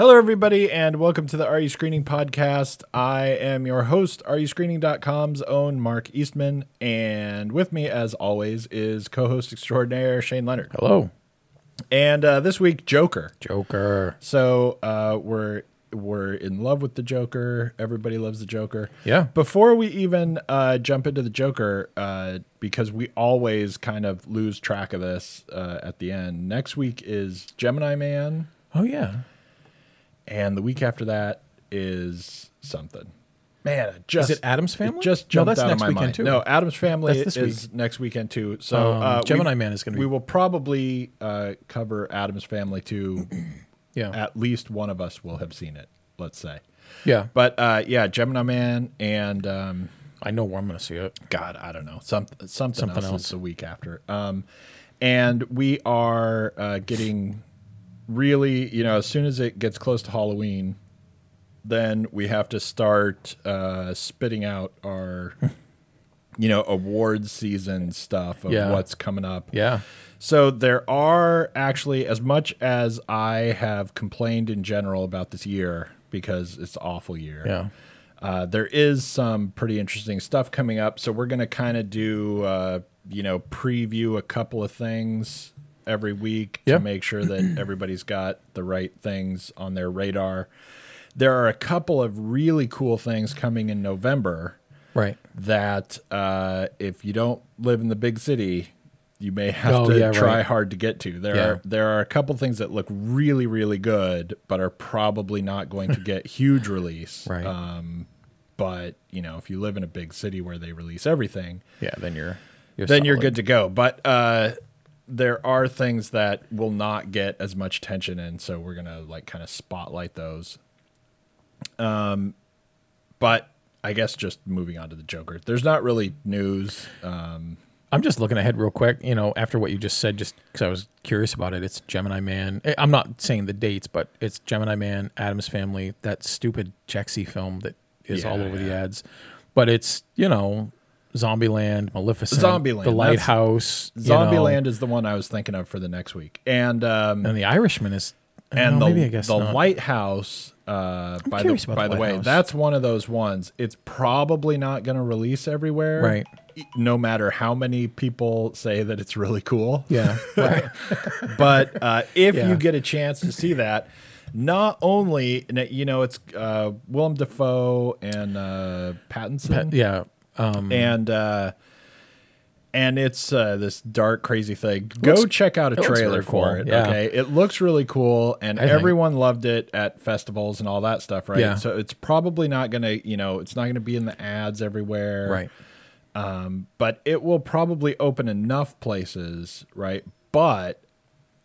Hello, everybody, and welcome to the Are You Screening podcast. I am your host, AreYouScreening.com's own Mark Eastman, and with me, as always, is co-host extraordinaire Shane Leonard. Hello, And uh, this week, Joker. Joker. So uh, we're we're in love with the Joker. Everybody loves the Joker. Yeah. Before we even uh, jump into the Joker, uh, because we always kind of lose track of this uh, at the end. Next week is Gemini Man. Oh yeah. And the week after that is something. Man, just Is it Addams Family? It just No, jumped that's out next of my weekend, mind. too. No, Addams Family That's this is next weekend too. So Um, uh, we- Gemini Man is gonna be- We will probably uh, cover Addams Family too. Yeah. At least one of us will have seen it. Let's say. yeah. But uh, yeah, Gemini Man and um, I know where I'm gonna see it. God, I don't know. Some, something, Something else, else. the week after. Um, and we are uh, getting really, you know, as soon as it gets close to Halloween, then we have to start uh, spitting out our, you know, awards season stuff of Yeah. what's coming up. Yeah. So there are actually, as much as I have complained in general about this year because it's an awful year. Yeah. Uh, there is some pretty interesting stuff coming up, so we're going to kind of do, uh, you know, preview a couple of things every week to make sure that everybody's got the right things on their radar. There are a couple of really cool things coming in November Right. that uh, if you don't live in the big city, you may have Oh, to yeah, try right. hard to get to. There Yeah. are there are a couple things that look really really good, but are probably not going to get huge release. Right. Um, but you know, if you live in a big city where they release everything, Yeah. Then you're. you're then you're good to go. But uh, there are things that will not get as much attention, and so we're gonna like kind of spotlight those. Um, but I guess just moving on to the Joker. There's not really news. Um, I'm just looking ahead real quick. You know, after what you just said, just because I was curious about it. It's Gemini Man. Eh, I'm not saying the dates, but it's Gemini Man, Addams Family, that stupid Jexi film that is all Yeah, over the ads. But it's you know, Zombieland, Maleficent, Zombieland, The Lighthouse, you know, Zombieland is the one I was thinking of for the next week, and um, and The Irishman is. and well, the maybe I guess the not. Lighthouse. Uh, by the by The the way, that's one of those ones. It's probably not going to release everywhere, Right. No matter how many people say that it's really cool. Yeah, right. but uh, if Yeah. you get a chance to see that, not only you know it's uh, Willem Dafoe and uh, Pattinson, yeah. Um, and uh, and it's uh, this dark, crazy thing. Go looks- check out a trailer really for it. yeah. Okay, it looks really cool, and I think. everyone loved it at festivals and all that stuff, right? Yeah. So it's probably not gonna, you know, it's not gonna be in the ads everywhere, right. Um, but it will probably open enough places, right? But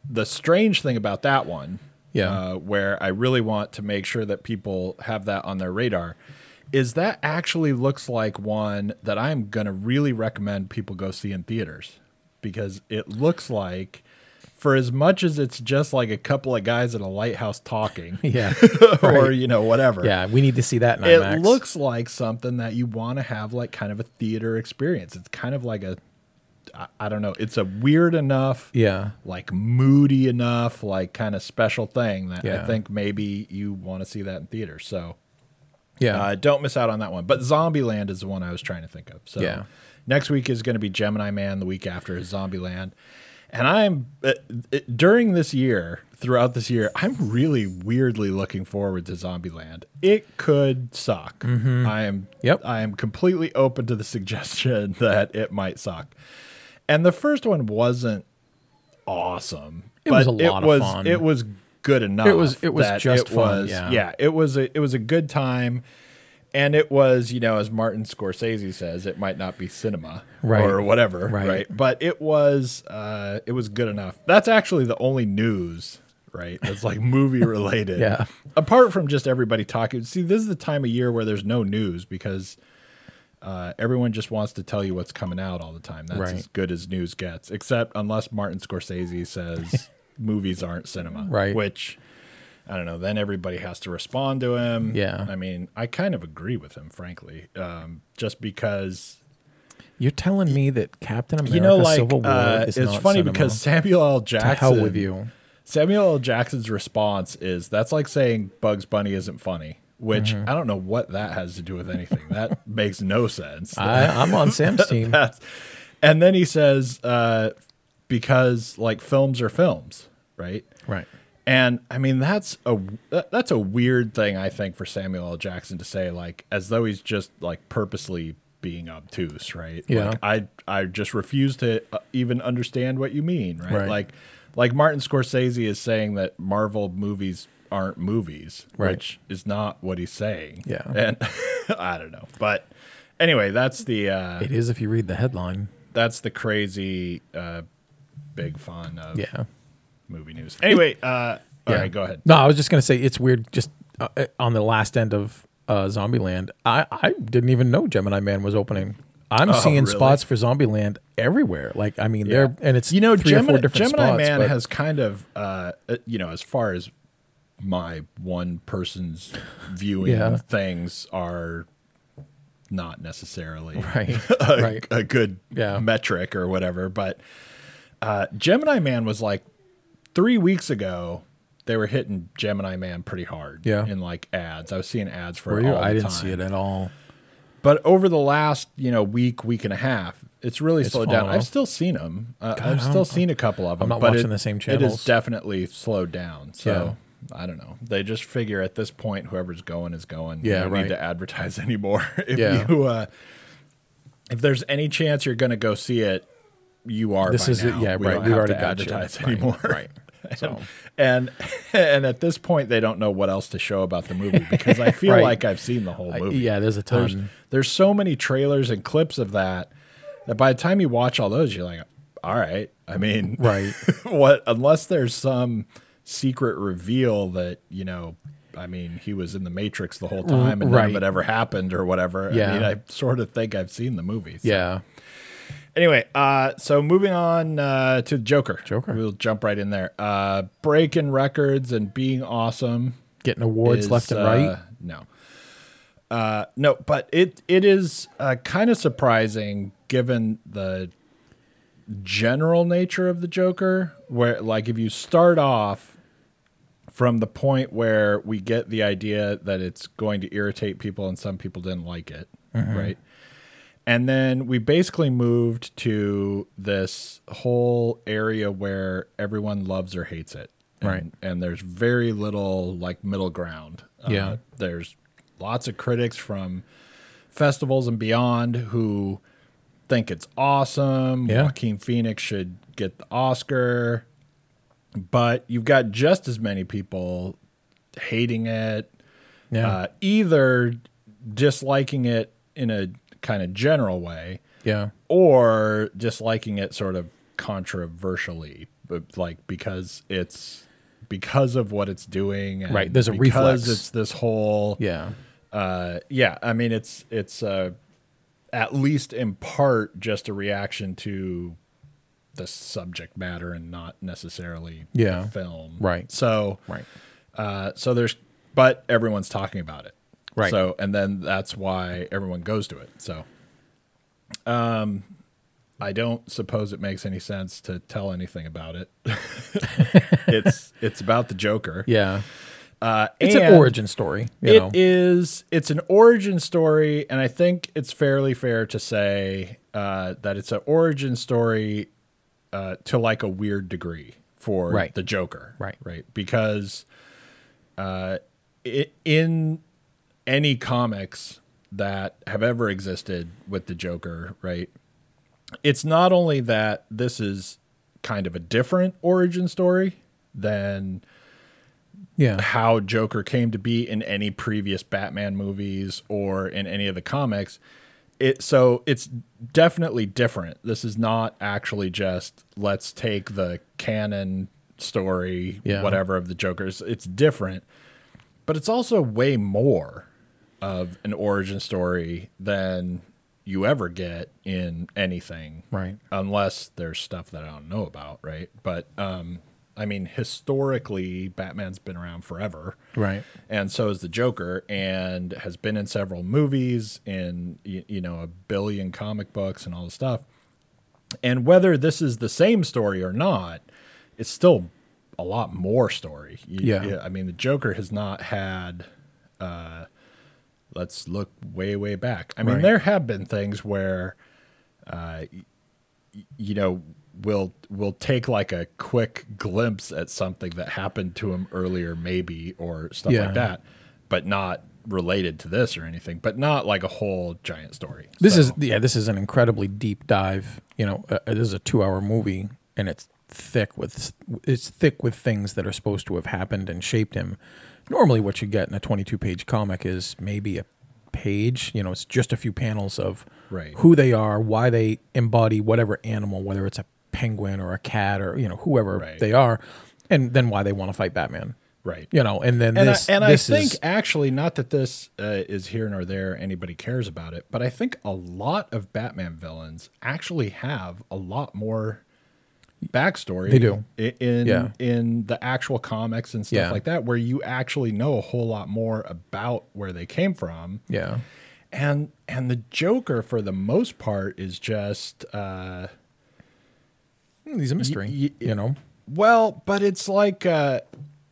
the strange thing about that one, Yeah. uh, where I really want to make sure that people have that on their radar, is that actually looks like one that I'm going to really recommend people go see in theaters because it looks like. For as much as it's just like a couple of guys at a lighthouse talking, Yeah. or you know whatever, Yeah. We need to see that it IMAX. looks like something that you want to have like kind of a theater experience. It's kind of like a, I, I don't know, it's a weird enough, Yeah. like moody enough, like kind of special thing that I think maybe you want to see that in theater. So Yeah. uh, don't miss out on that one. But Zombieland is the one I was trying to think of. So Yeah. next week is going to be Gemini Man. The week after is Zombieland. And I'm uh, uh, during this year, throughout this year, I'm really weirdly looking forward to Zombieland. It could suck. I am. Mm-hmm. Yep. I am completely open to the suggestion that it might suck. And the first one wasn't awesome. It was but a lot it of was, fun. It was good enough. It was- it was just it fun, was- yeah. yeah, it was a it was a good time. And it was, you know, as Martin Scorsese says, it might not be cinema Right. or whatever, Right. right. But it was, uh, it was good enough. That's actually the only news, right? That's like movie related. Yeah. Apart from just everybody talking. See, this is the time of year where there's no news because Uh, everyone just wants to tell you what's coming out all the time. That's Right. as good as news gets, except unless Martin Scorsese says movies aren't cinema. Right. Which, I don't know. Then everybody has to respond to him. Yeah. I mean, I kind of agree with him, frankly, um, just because You're telling me that Captain America you know, like Civil War uh, is it's funny cinema? because Samuel L. to Jackson. hell with you. Samuel L. Jackson's response is that's like saying Bugs Bunny isn't funny, which Mm-hmm. I don't know what that has to do with anything. That makes no sense. I, I'm on Sam's team. And then he says, uh, because like films are films, right? right. And I mean that's a that's a weird thing I think for Samuel L. Jackson to say, like as though he's just like purposely being obtuse, right? Yeah. Like, I I just refuse to uh, even understand what you mean, right? Right. Like like Martin Scorsese is saying that Marvel movies aren't movies, Right. which is not what he's saying. Yeah. And I don't know, but anyway, that's the uh, It is if you read the headline. that's the crazy uh, big fun of Yeah. movie news. Anyway, uh, all right, go ahead. No, I was just gonna say it's weird. Just uh, on the last end of uh, Zombieland, I I didn't even know Gemini Man was opening. I'm seeing Oh, really? spots for Zombieland everywhere. Like I mean, they're and it's you know three or Gemini, four different Gemini spots. Man but- has kind of uh, uh, you know as far as my one person's viewing Yeah. things are not necessarily right, a, right. a good Yeah. metric or whatever but uh, Gemini Man was like three weeks ago they were hitting Gemini Man pretty hard Yeah. in like ads I was seeing ads for Were it I didn't time. see it at all. But over the last, you know, week, week and a half, it's really slowed down. fallen I've still seen them. Uh, I've still seen a couple of them. I'm not watching it- the same It channels. has definitely slowed down. So I don't know. They just figure at this point, whoever's going is going. Yeah, you don't right. need to advertise anymore. if Yeah. you, uh, if there's any chance you're going to go see it, you are. This is now. Yeah, we right. We've have already got you. advertise Right, anymore. Right. So and and at this point, they don't know what else to show about the movie because I feel Right. like I've seen the whole I- movie. yeah, there's a There's, ton. there's so many trailers and clips of that that by the time you watch all those, you're like, all right. I mean, Right. what? Unless there's some secret reveal that you know, I mean, he was in the Matrix the whole time and none of it ever happened or whatever. I Yeah. mean, I sort of think I've seen the movie. so- Yeah. Anyway, uh, so moving on uh, to Joker. Joker. We'll jump right in there. Uh, breaking records and being awesome Getting awards is, left and uh, right. No, uh, no, but it it is uh, kind of surprising given the general nature of the Joker. Where like if you start off from the point where we get the idea that it's going to irritate people and some people didn't like it, right? And then we basically moved to this whole area where everyone loves or hates it. And, Right. And there's very little like middle ground. Uh, Yeah. there's lots of critics from festivals and beyond who think it's awesome. Yeah. Joaquin Phoenix should get the Oscar. But you've got just as many people hating it, Yeah. uh, either disliking it in a kind of general way yeah. or disliking it sort of controversially, but like because it's because of what it's doing, and Right, there's a because reflex. it's this whole Yeah. uh, yeah. I mean, it's it's uh, at least in part just a reaction to the subject matter and not necessarily Yeah. the film, Right. So Right. uh, so there's, but everyone's talking about it. Right. So, and then that's why everyone goes to it. So, um, I don't suppose it makes any sense to tell anything about it. it's it's about the Joker. Yeah. Uh, It's an origin story. You It know. is. It's an origin story, and I think it's fairly fair to say uh, that it's an origin story uh, to like a weird degree for Right. the Joker. Right. Right. Because uh, it, in any comics that have ever existed with the Joker, right? It's not only that this is kind of a different origin story than yeah. how Joker came to be in any previous Batman movies or in any of the comics. It so it's definitely different. This is not actually just let's take the canon story, Yeah. whatever of the Joker's. It's different, but it's also way more of an origin story than you ever get in anything, Right. Unless there's stuff that I don't know about, right? But um, I mean, historically, Batman's been around forever, Right. and so is the Joker, and has been in several movies, in you, you know a billion comic books and all the stuff. And whether this is the same story or not, it's still a lot more story. You- Yeah. I mean, the Joker has not had. Uh, let's look way way back. I mean, Right. there have been things where, uh, you know, we'll we'll take like a quick glimpse at something that happened to him earlier, maybe, or stuff Yeah. like that, but not related to this or anything. But not like a whole giant story. This So- is yeah, this is an incredibly deep dive. You know, uh, this is a two-hour movie, and it's thick with it's thick with things that are supposed to have happened and shaped him. Normally, what you get in a 22-page comic is maybe a page. You know, it's just a few panels of Right. who they are, why they embody whatever animal, whether it's a penguin or a cat or you know whoever Right. they are, and then why they want to fight Batman. right. You know, and then and this I, and this I think is, actually not that this uh, is here nor there anybody cares about it, but I think a lot of Batman villains actually have a lot more backstory. They do. in Yeah. in the actual comics and stuff Yeah. like that, where you actually know a whole lot more about where they came from. yeah, And and the Joker for the most part is just. Uh, he's a mystery. y- you know, Well, but it's like uh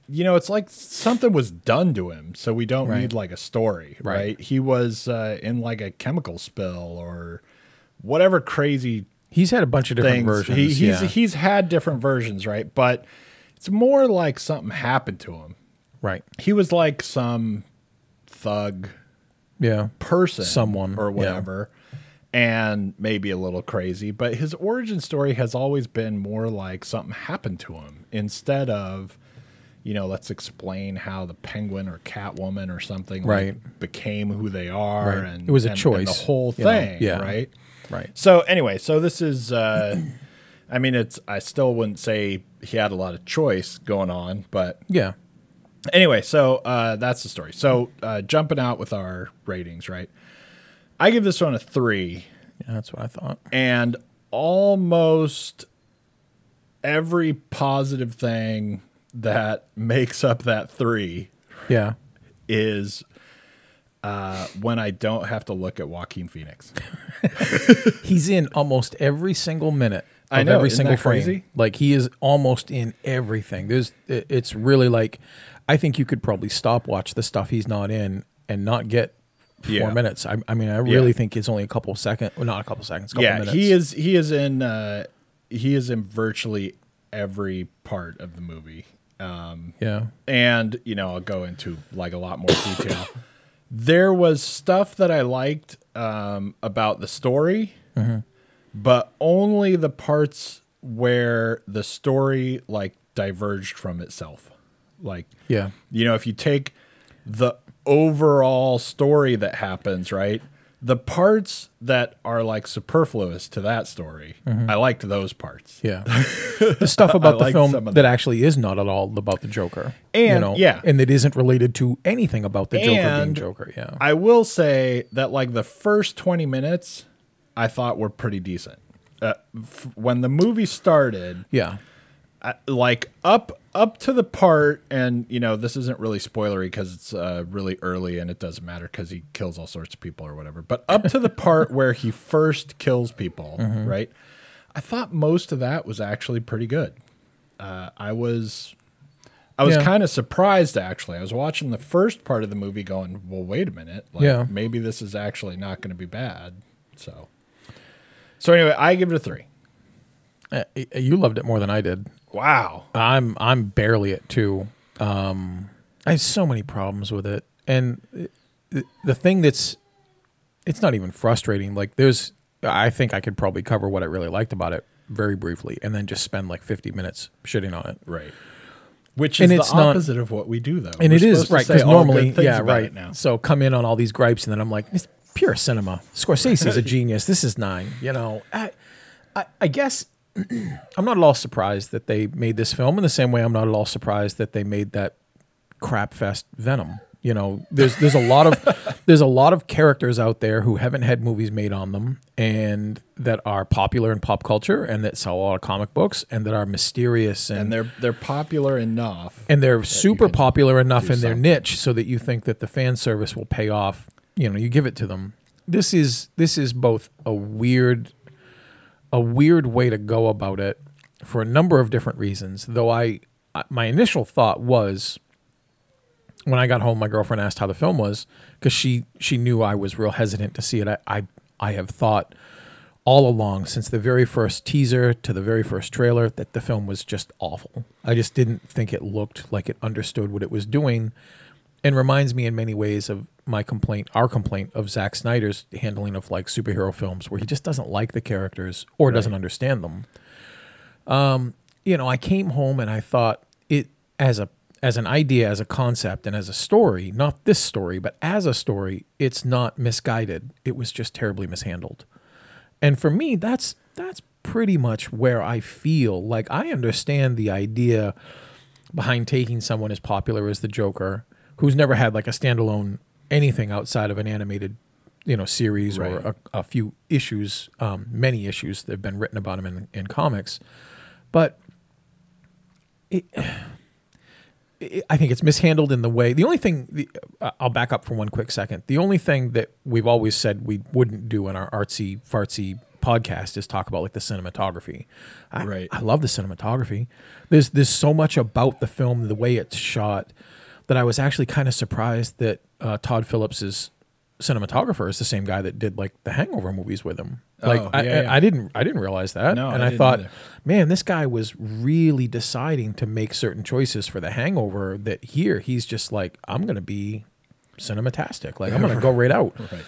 you know, it's like something was done to him, so we don't Right. need like a story, right? Right. He was uh in like a chemical spill or whatever crazy he's had a bunch of different things. versions. He, he's yeah. he's had different versions, right? But it's more like something happened to him. right. He was like some thug Yeah. person Someone, or yeah. whatever and maybe a little crazy but his origin story has always been more like something happened to him instead of you know let's explain how the penguin or catwoman or something like, Right. became who they are Right. and It was a and- and choice, the whole you know, thing yeah. right Right. so anyway so this is uh i mean it's i still wouldn't say he had a lot of choice going on but Yeah. anyway, so uh, that's the story. So uh, jumping out with our ratings, right? I give this one a three, Yeah, that's what I thought. and almost every positive thing that makes up that three Yeah. is uh, when I don't have to look at Joaquin Phoenix. He's in almost every single minute of I know, every single frame. crazy? Like he is almost in everything. There's it's really like I think you could probably stop watch the stuff he's not in and not get four Yeah. minutes. I, I mean, I really Yeah. think it's only a couple seconds, well, not a couple seconds, couple yeah, minutes. he is. He is in. Uh, he is in virtually every part of the movie. Um, Yeah. and you know i'll go into like a lot more detail there was stuff that i liked um, about the story but only the parts where the story like diverged from itself like Yeah. you know if you take the overall story that happens right the parts that are like superfluous to that story i liked those parts Yeah. the stuff about the film that that. actually is not at all about the Joker. you And- know, yeah. And that isn't related to anything about the Joker being Joker. Yeah. I will say that like the first 20 minutes I thought were pretty decent. Uh, f- when the movie started, yeah. I, like up up to the part and you know this isn't really spoilery because it's uh, really early and it doesn't matter because he kills all sorts of people or whatever but up to the part where he first kills people Mm-hmm. right i thought most of that was actually pretty good uh, i was i was Yeah. kind of surprised actually i was watching the first part of the movie going well wait a minute like, Yeah. maybe this is actually not going to be bad so so anyway i give it a three Uh, you loved it more than I did. wow I'm I'm barely at two. Um, I have so many problems with it, and the, the thing that's it's not even frustrating. Like there's, I think I could probably cover what I really liked about it very briefly, and then just spend like 50 minutes shitting on it. Right. Which is And the it's not- opposite of what we do, though. And We're it is right because normally, yeah, right. Now. So come in on all these gripes, and then I'm like, it's pure cinema. Scorsese's a genius. This is nine. You know, I, I, I guess I'm not at all surprised that they made this film in the same way I'm not at all surprised that they made that crap fest Venom. You know, there's there's a lot of there's a lot of characters out there who haven't had movies made on them and that are popular in pop culture and that sell a lot of comic books and that are mysterious and, and they're they're popular enough. and they're super popular enough in their niche so that you think that the fan service will pay off. You know, you give it to them. This is this is both a weird a weird way to go about it for a number of different reasons. Though I my initial thought was when I got home, my girlfriend asked how the film was because she she knew I was real hesitant to see it. I, I I have thought all along since the very first teaser to the very first trailer that the film was just awful. I just didn't think it looked like it understood what it was doing, and reminds me in many ways of my complaint, our complaint of Zack Snyder's handling of like superhero films, where he just doesn't like the characters or doesn't understand them um, you know, I came home and I thought it as a as an idea, as a concept, and as a story, not this story, but as a story, it's not misguided. It was just terribly mishandled. And for me, that's that's pretty much where I feel like I understand the idea behind taking someone as popular as the Joker, who's never had like a standalone anything outside of an animated, you know, series or a, a few issues, um, many issues that have been written about him in, in comics. But it, it, I think it's mishandled in the way. The only thing the, uh, I'll back up for one quick second. The only thing that we've always said we wouldn't do in our artsy fartsy podcast is talk about like the cinematography. I, Right. I love the cinematography. There's there's so much about the film, the way it's shot, that I was actually kind of surprised that uh, Todd Phillips's cinematographer is the same guy that did like the Hangover movies with him. Like Oh, I, yeah, yeah. I, I didn't I didn't realize that, No, and I I, thought, either. man, this guy was really deciding to make certain choices for the Hangover. That here he's just like, I'm gonna be cinematastic. Like I'm gonna go right out. Right.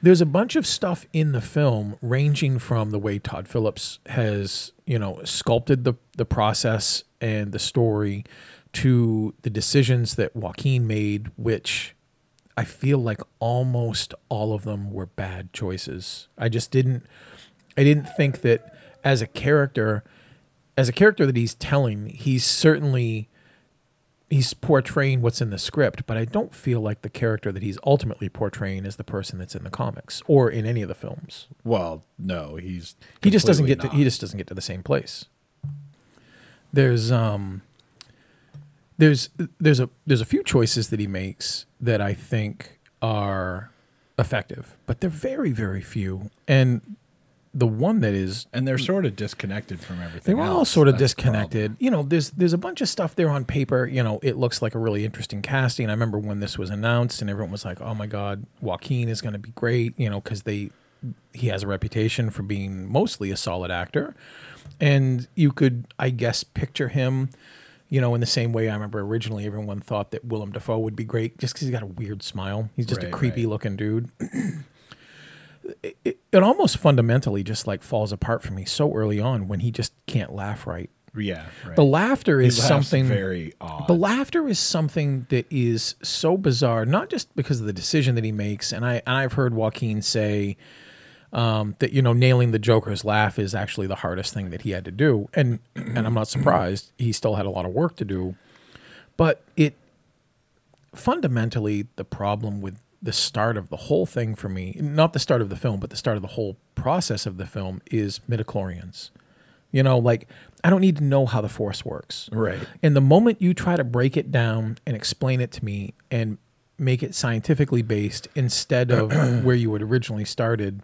There's a bunch of stuff in the film ranging from the way Todd Phillips has, you know, sculpted the the process and the story to the decisions that Joaquin made, which I feel like almost all of them were bad choices. I just didn't I didn't think that as a character as a character that he's telling, he's certainly he's portraying what's in the script, but I don't feel like the character that he's ultimately portraying is the person that's in the comics or in any of the films. Well, no, he's He just doesn't get to he just doesn't get to the same place. There's um there's there's a there's a few choices that he makes that I think are effective, but they're very very few. And the one that is and they're sort of disconnected from everything. they were all sort of That's disconnected. You know, there's there's a bunch of stuff there on paper. You know, it looks like a really interesting casting. I remember when this was announced, and everyone was like, "Oh my God, Joaquin is going to be great." You know, because they he has a reputation for being mostly a solid actor, and you could, I guess, picture him. You know, in the same way, I remember originally everyone thought that Willem Dafoe would be great just because he's got a weird smile. He's just a creepy right. looking dude. it, it, it almost fundamentally just like falls apart for me so early on when he just can't laugh right. Yeah, right. The laughter is something very odd. The laughter is something that is so bizarre, not just because of the decision that he makes, and I and I've heard Joaquin say um, that you know nailing the Joker's laugh is actually the hardest thing that he had to do, and and I'm not surprised. He still had a lot of work to do, but it fundamentally the problem with the start of the whole thing for me, not the start of the film, but the start of the whole process of the film is midichlorians. You know, like I don't need to know how the force works. Right. And the moment you try to break it down and explain it to me and make it scientifically based instead of where you had originally started,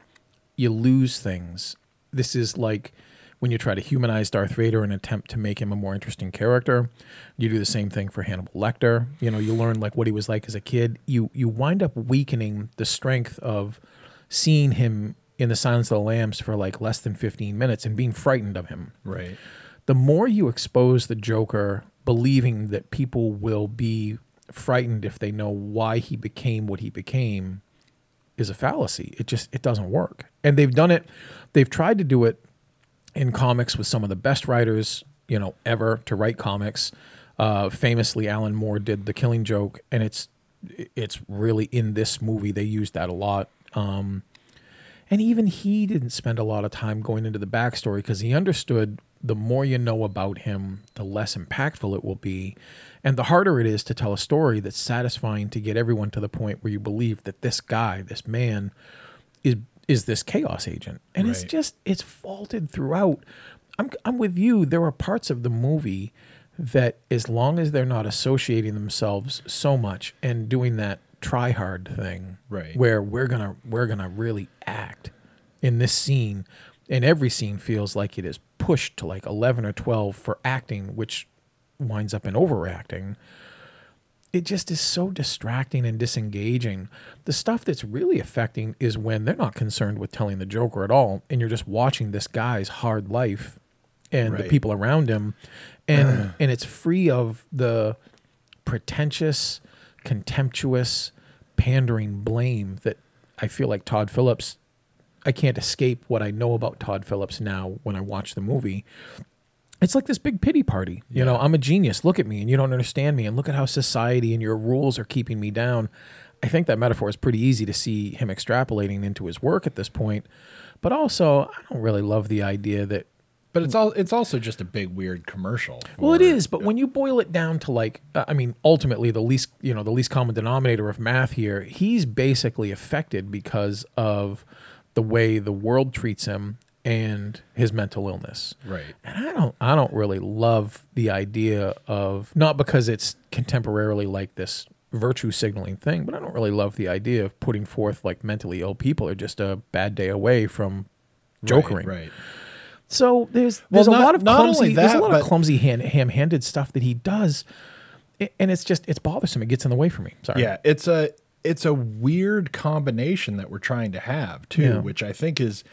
you lose things. This is like when you try to humanize Darth Vader and attempt to make him a more interesting character. You do the same thing for Hannibal Lecter. You know, you learn like what he was like as a kid. You you wind up weakening the strength of seeing him in the Silence of the Lambs for like less than 15 minutes and being frightened of him right. the more you expose the Joker believing that people will be frightened if they know why he became what he became is a fallacy. It just it doesn't work. And they've done it they've tried to do it in comics with some of the best writers, you know, ever to write comics. Uh, famously Alan Moore did The Killing Joke and it's it's really in this movie they used that a lot. Um and even he didn't spend a lot of time going into the backstory because he understood the more you know about him, the less impactful it will be. And the harder it is to tell a story that's satisfying to get everyone to the point where you believe that this guy, this man, is is this chaos agent. And it's just it's faulted throughout. I'm I'm with you. There are parts of the movie that as long as they're not associating themselves so much and doing that try hard thing Right. where we're gonna we're gonna really act in this scene and every scene feels like it is pushed to like 11 or 12 for acting which winds up in overacting it just is so distracting and disengaging. The stuff that's really affecting is when they're not concerned with telling the joker at all and you're just watching this guy's hard life and the people around him and and it's free of the pretentious contemptuous pandering blame that i feel like todd phillips i can't escape what i know about todd phillips now when i watch the movie it's like this big pity party. You know, I'm a genius. Look at me, and you don't understand me. And look at how society and your rules are keeping me down. I think that metaphor is pretty easy to see him extrapolating into his work at this point. But also, I don't really love the idea that. But it's all it's also just a big weird commercial. Well, it is. for- is, but when you boil it down to like, uh, I mean, ultimately the least, you know, the least common denominator of math here, he's basically affected because of the way the world treats him and his mental illness. Right. And I don't I don't really love the idea of not because it's contemporarily like this virtue signaling thing, but I don't really love the idea of putting forth like mentally ill people are just a bad day away from jokering. Right. right. So there's Well, there's a not- lot of clumsy only there's a lot of clumsy hand, ham-handed stuff that he does, and it's just it's bothersome. It gets in the way for me. Sorry. Yeah, it's a it's a weird combination that we're trying to have too, Yeah. which I think is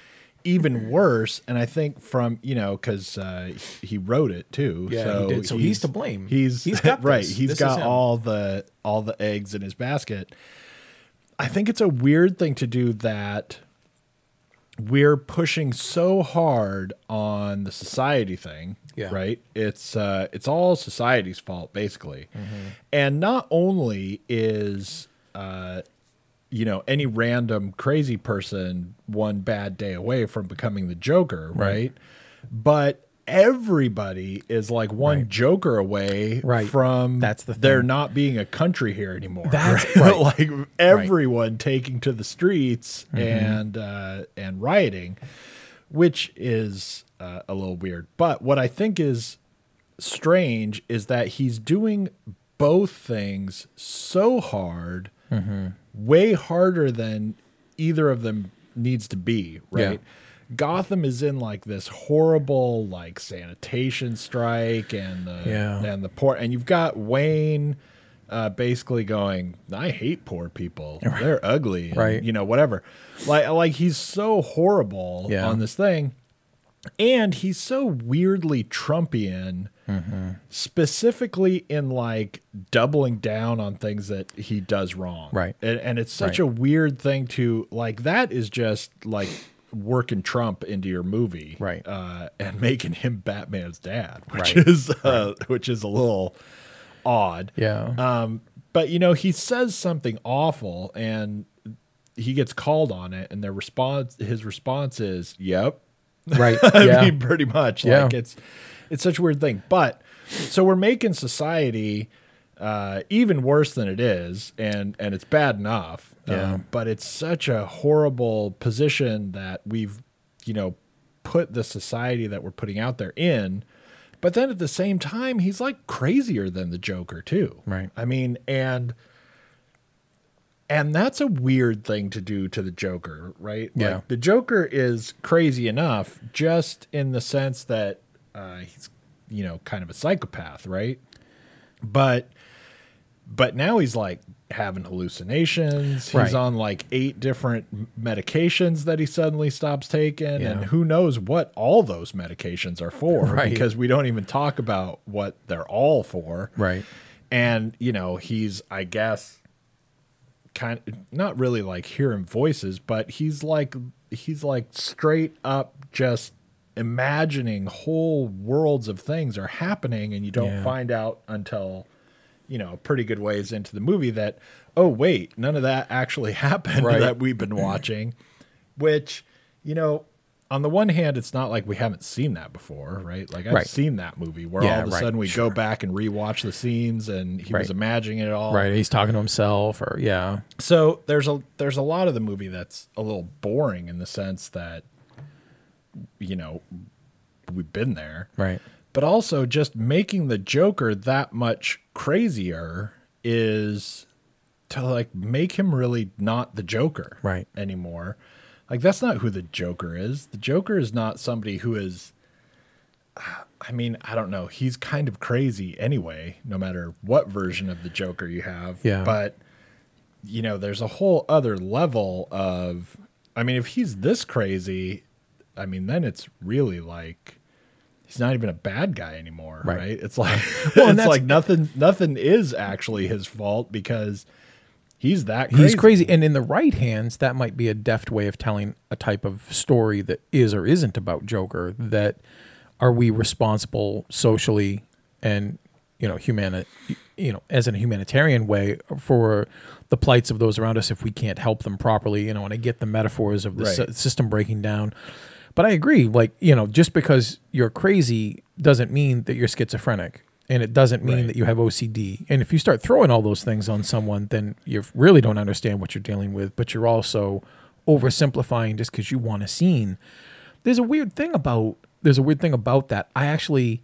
even worse. And I think from you know because uh, he wrote it too. Yeah, he so did. So he's to blame. He's right, He's got right. this. He's This got all the all the eggs in his basket. I think it's a weird thing to do that. We're pushing so hard on the society thing, Yeah. right? It's uh, it's all society's fault basically, Mm-hmm. and not only is uh, you know any random crazy person one bad day away from becoming the Joker, right? Right. But everybody is like one Right. Joker away Right. from That's the there thing. not being a country here anymore. That's right? like everyone taking to the streets and uh, and rioting, which is uh, a little weird. But what I think is strange is that he's doing both things so hard, way harder than either of them needs to be, right? Gotham is in like this horrible like sanitation strike and the Yeah. and the poor and you've got Wayne uh, basically going, I hate poor people. They're ugly. and, Right. You know, whatever. Like like he's so horrible Yeah. on this thing. And he's so weirdly Trumpian, specifically in like doubling down on things that he does wrong. Right. And, and it's such Right. a weird thing to like, that is just like working Trump into your movie. Right. Uh, and making him Batman's dad, which Right. is, uh, which is a little odd. Yeah. Um, but you know, he says something awful and he gets called on it and their response his response is, Yep. Right. I Yeah. mean pretty much. Yeah. Like it's it's such a weird thing. But so we're making society uh, even worse than it is, and and it's bad enough. Yeah. Um, but it's such a horrible position that we've, you know, put the society that we're putting out there in. But then at the same time, he's like crazier than the Joker too. Right. I mean, and and that's a weird thing to do to the Joker, right? Yeah. Like, the Joker is crazy enough, just in the sense that uh, he's, you know, kind of a psychopath, right? But but now he's like having hallucinations. He's Right. on like eight different medications that he suddenly stops taking, Yeah. and who knows what all those medications are for? Right. Because we don't even talk about what they're all for. Right. And you know, he's I guess kind of not really like hearing voices, but he's like he's like straight up just imagining whole worlds of things are happening and you don't Yeah. find out until you know, a pretty good ways into the movie that oh wait, none of that actually happened Right. that we've been watching, which you know, on the one hand, it's not like we haven't seen that before, right? Like I've Right. seen that movie where Yeah, all of a right, sudden we sure. go back and rewatch the scenes, and he Right. was imagining it all. Right. He's talking to himself, or yeah, So there's a there's a lot of the movie that's a little boring in the sense that you know we've been there, right. but also just making the Joker that much crazier is to like make him really not the Joker Right. anymore. Like that's not who the Joker is. The Joker is not somebody who is I mean, I don't know. He's kind of crazy anyway, no matter what version of the Joker you have. Yeah. But you know, there's a whole other level of I mean, if he's this crazy, I mean, then it's really like he's not even a bad guy anymore, Right. right? It's like Well, it's like nothing nothing is actually his fault because he's that crazy. He's crazy. And in the right hands, that might be a deft way of telling a type of story that is or isn't about Joker. That are we responsible socially and you know humani- you know as in a humanitarian way for the plights of those around us if we can't help them properly you know and i get the metaphors of the Right. sy- system breaking down but i agree like you know just because you're crazy doesn't mean that you're schizophrenic and it doesn't mean Right. that you have ocd and if you start throwing all those things on someone then you really don't understand what you're dealing with but you're also oversimplifying just because you want a scene there's a weird thing about there's a weird thing about that i actually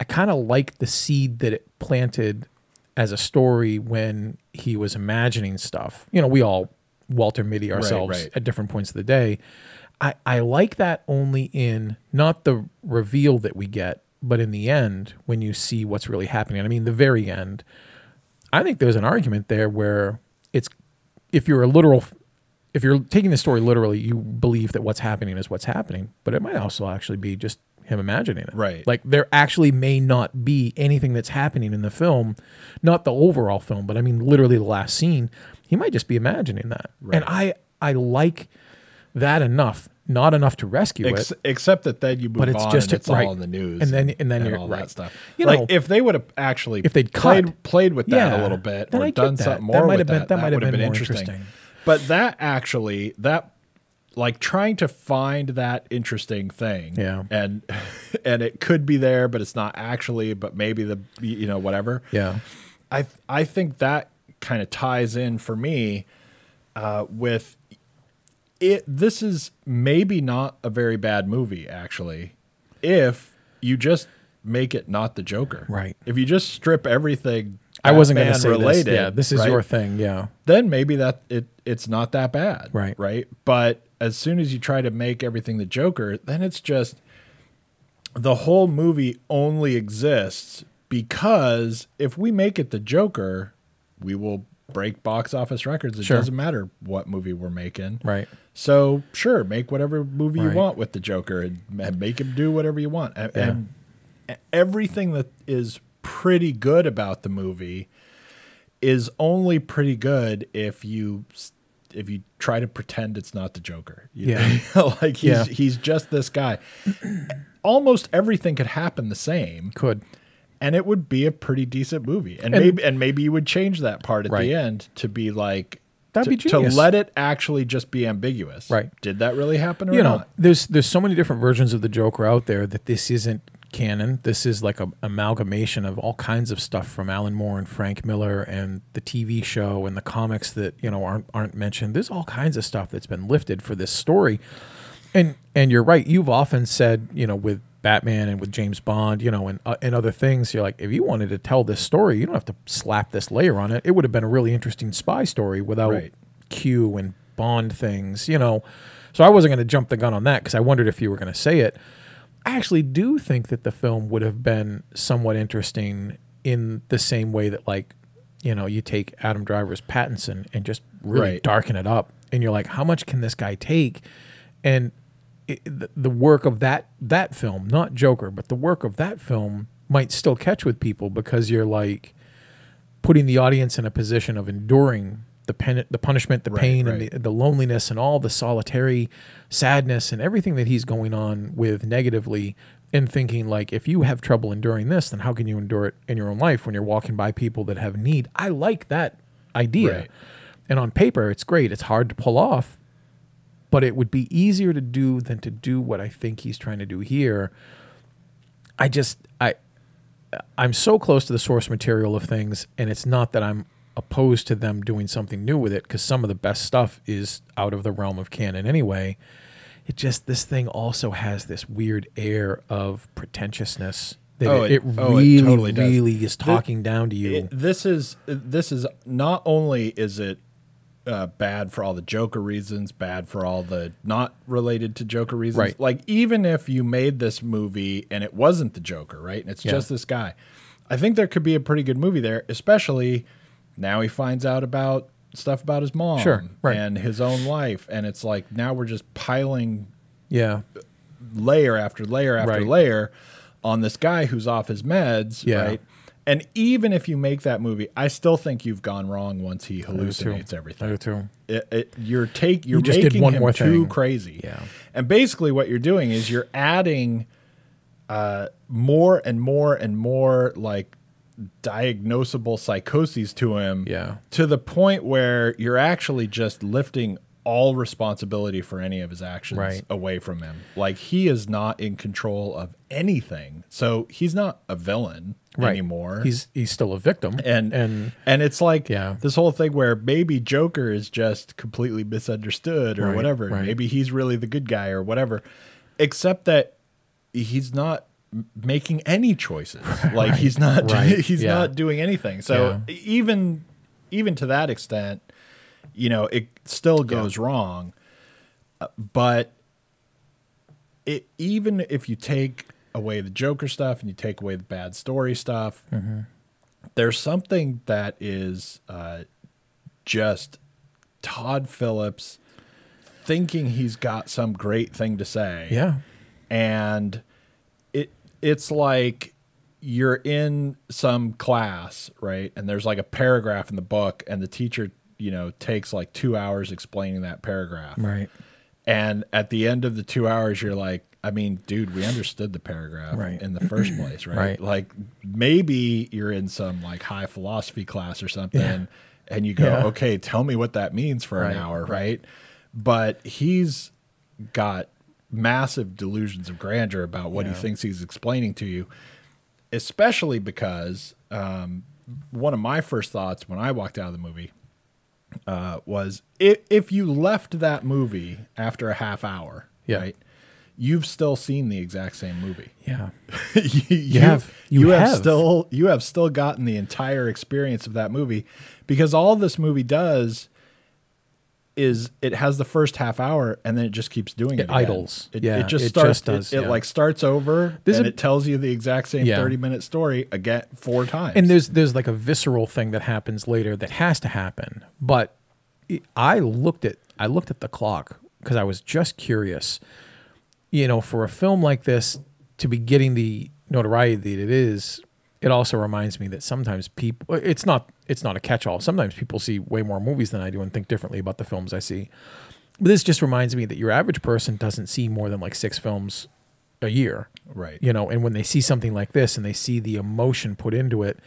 I kind of like the seed that it planted as a story when he was imagining stuff. You know, we all Walter Mitty ourselves right. at different points of the day. I, I like that only in not the reveal that we get, but in the end when you see what's really happening. I mean, the very end. I think there's an argument there where it's if you're a literal if you're taking the story literally, you believe that what's happening is what's happening, but it might also actually be just him imagining it. Right. Like there actually may not be anything that's happening in the film, not the overall film, but I mean literally the last scene. He might just be imagining that. Right. And I I like that enough, not enough to rescue Ex- it. except that then you move But it's on just- and it's right. all in the news, And then- and then you're- all right. that stuff. You like know, if they would have actually if they'd played cut- played with that Yeah, a little bit or done that. something That more might with have been- that, that that might have been been interesting. interesting. But that actually that like trying to find that interesting thing, Yeah. and and it could be there, but it's not actually. But maybe the you know whatever. Yeah. I I think that kind of ties in for me uh, with it. This is maybe not a very bad movie, actually, if you just make it not the Joker. Right. If you just strip everything. I wasn't going to say related, this. Yeah, this is right, your thing. Yeah. Then maybe that it it's not that bad. Right. Right. But as soon as you try to make everything the Joker, then it's just the whole movie only exists because if we make it the Joker, we will break box office records. It Sure. doesn't matter what movie we're making. Right. So sure, make whatever movie Right. you want with the Joker and, and make him do whatever you want. And, Yeah. and everything that is pretty good about the movie is only pretty good if you if you try to pretend it's not the Joker. You Yeah. know, like he's Yeah. he's just this guy. Almost everything could happen the same Could. And it would be a pretty decent movie. And, And- maybe and maybe you would change that part at Right. the end to be like That'd to, be genius. to let it actually just be ambiguous. Right. Did that really happen or you know, not? there's there's so many different versions of the Joker out there that this isn't canon. This is like a amalgamation of all kinds of stuff from Alan Moore and Frank Miller and the TV show and the comics that you know aren't aren't mentioned. There's all kinds of stuff that's been lifted for this story. And and you're right. You've often said you know with Batman and with James Bond, you know, and uh, and other things. You're like, if you wanted to tell this story, you don't have to slap this layer on it. It would have been a really interesting spy story without Right. Q and Bond things, you know. So I wasn't going to jump the gun on that because I wondered if you were going to say it. I actually do think that the film would have been somewhat interesting in the same way that, like, you know, you take Adam Driver's Paterson and just really Right. darken it up, and you're like, how much can this guy take? And it, the, the work of that that film, not Joker, but the work of that film might still catch with people because you're like putting the audience in a position of enduring the pen, the punishment, the Right, pain, right. and the, the loneliness, and all the solitary sadness and everything that he's going on with negatively, and thinking like, if you have trouble enduring this, then how can you endure it in your own life when you're walking by people that have need? I like that idea, Right. and on paper, it's great. It's hard to pull off, but it would be easier to do than to do what I think he's trying to do here. I just I I'm so close to the source material of things, and it's not that I'm opposed to them doing something new with it because some of the best stuff is out of the realm of canon anyway. It just this thing also has this weird air of pretentiousness that Oh, it, it- it oh, it really, totally does. really is talking down to you. It- this is this is not only is it uh, bad for all the Joker reasons, bad for all the not related to Joker reasons. Right. Like even if you made this movie and it wasn't the Joker, right? And it's Yeah. just this guy, I think there could be a pretty good movie there. Especially now he finds out about stuff about his mom, Sure, right. and his own life, and it's like now we're just piling yeah, layer after layer after Right. layer on this guy who's off his meds, Yeah. right? And even if you make that movie, I still think you've gone wrong once he hallucinates I everything. do too. It, it, you're take you're just making did one him more too thing. crazy. Yeah. And basically what you're doing is you're adding uh, more and more and more like diagnosable psychoses to him Yeah. to the point where you're actually just lifting all responsibility for any of his actions Right. away from him. Like he is not in control of anything. So he's not a villain Right. anymore. He's he's still a victim, and and and it's like Yeah. this whole thing where maybe Joker is just completely misunderstood or Right, whatever. right. Maybe he's really the good guy or whatever. Except that he's not making any choices. Like he's not he's yeah. not doing anything. So even even to that extent, you know, it still goes wrong. Uh, But it even if you take away the Joker stuff and you take away the bad story stuff, Mm-hmm. there's something that is uh, just Todd Phillips thinking he's got some great thing to say yeah, and it it's like you're in some class, right? And there's like a paragraph in the book, and the teacher, you know, takes like two hours explaining that paragraph. right, And at the end of the two hours, you're like, I mean, dude, we understood the paragraph Right. in the first place, right? Right. Like maybe you're in some like high philosophy class or something, Yeah. and you go, Yeah. okay, tell me what that means for Right, an hour, right. right? But he's got massive delusions of grandeur about what he thinks he's explaining to you, especially because um, one of my first thoughts when I walked out of the movie uh, was if, if you left that movie after a half hour, Yeah. right, you've still seen the exact same movie. yeah, you, you have. You have. have. still you have still gotten the entire experience of that movie because all this movie does is it has the first half hour and then it just keeps doing it. It again. idles. It, Yeah, it just it starts. just does, It, it yeah. like starts over There's and a- it tells you the exact same Yeah. thirty minute story again four times. and there's there's like a visceral thing that happens later that has to happen. But I looked at I looked at the clock because I was just curious. You know, for a film like this to be getting the notoriety that it is, it also reminds me that sometimes people it's not it's not a catch-all. Sometimes people see way more movies than I do and think differently about the films I see. But this just reminds me that your average person doesn't see more than like six films a year right. you know and when they see something like this and they see the emotion put into it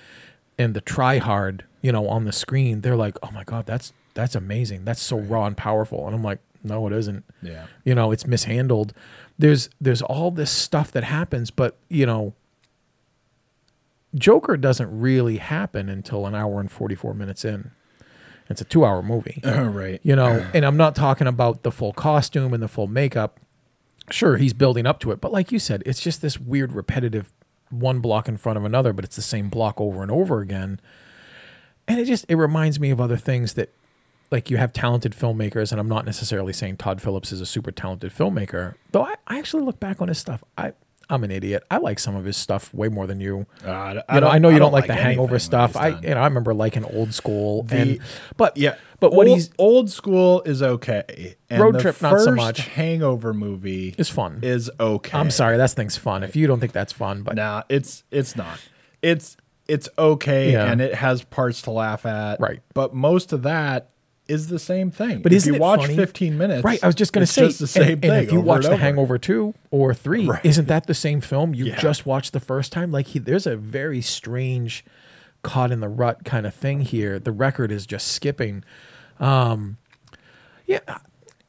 and the try hard you know on the screen they're like oh my god that's that's amazing that's so raw and powerful and i'm like no it isn't Yeah. you know it's mishandled there's there's all this stuff that happens but you know joker doesn't really happen until an hour and 44 minutes in. It's a two hour movie right. you know and i'm not talking about the full costume and the full makeup. Sure he's building up to it but like you said it's just this weird repetitive one block in front of another but it's the same block over and over again. And it just it reminds me of other things that like you have talented filmmakers and i'm not necessarily saying todd phillips is a super talented filmmaker though i, I actually look back on his stuff i i'm an idiot i like some of his stuff way more than you Uh, I, you know, don't- I know you don't, like, the hangover stuff. I you know I remember liking old school The- and but Yeah, but what old, he's old school is okay. And Road Trip, not so much. Hangover movie is fun. is okay. I'm sorry, that thing's fun. If you don't think that's fun, but Nah, it's it's not. It's it's okay, Yeah. and it has parts to laugh at. Right. but most of that is the same thing. But if isn't you watch funny? 15 minutes, right, I was just gonna say just the same and, thing. And if you watch The. Hangover two or three, Right. isn't that the same film you Yeah. just watched the first time? Like he, there's a very strange, caught in the rut kind of thing here. The record is just skipping. Um, yeah,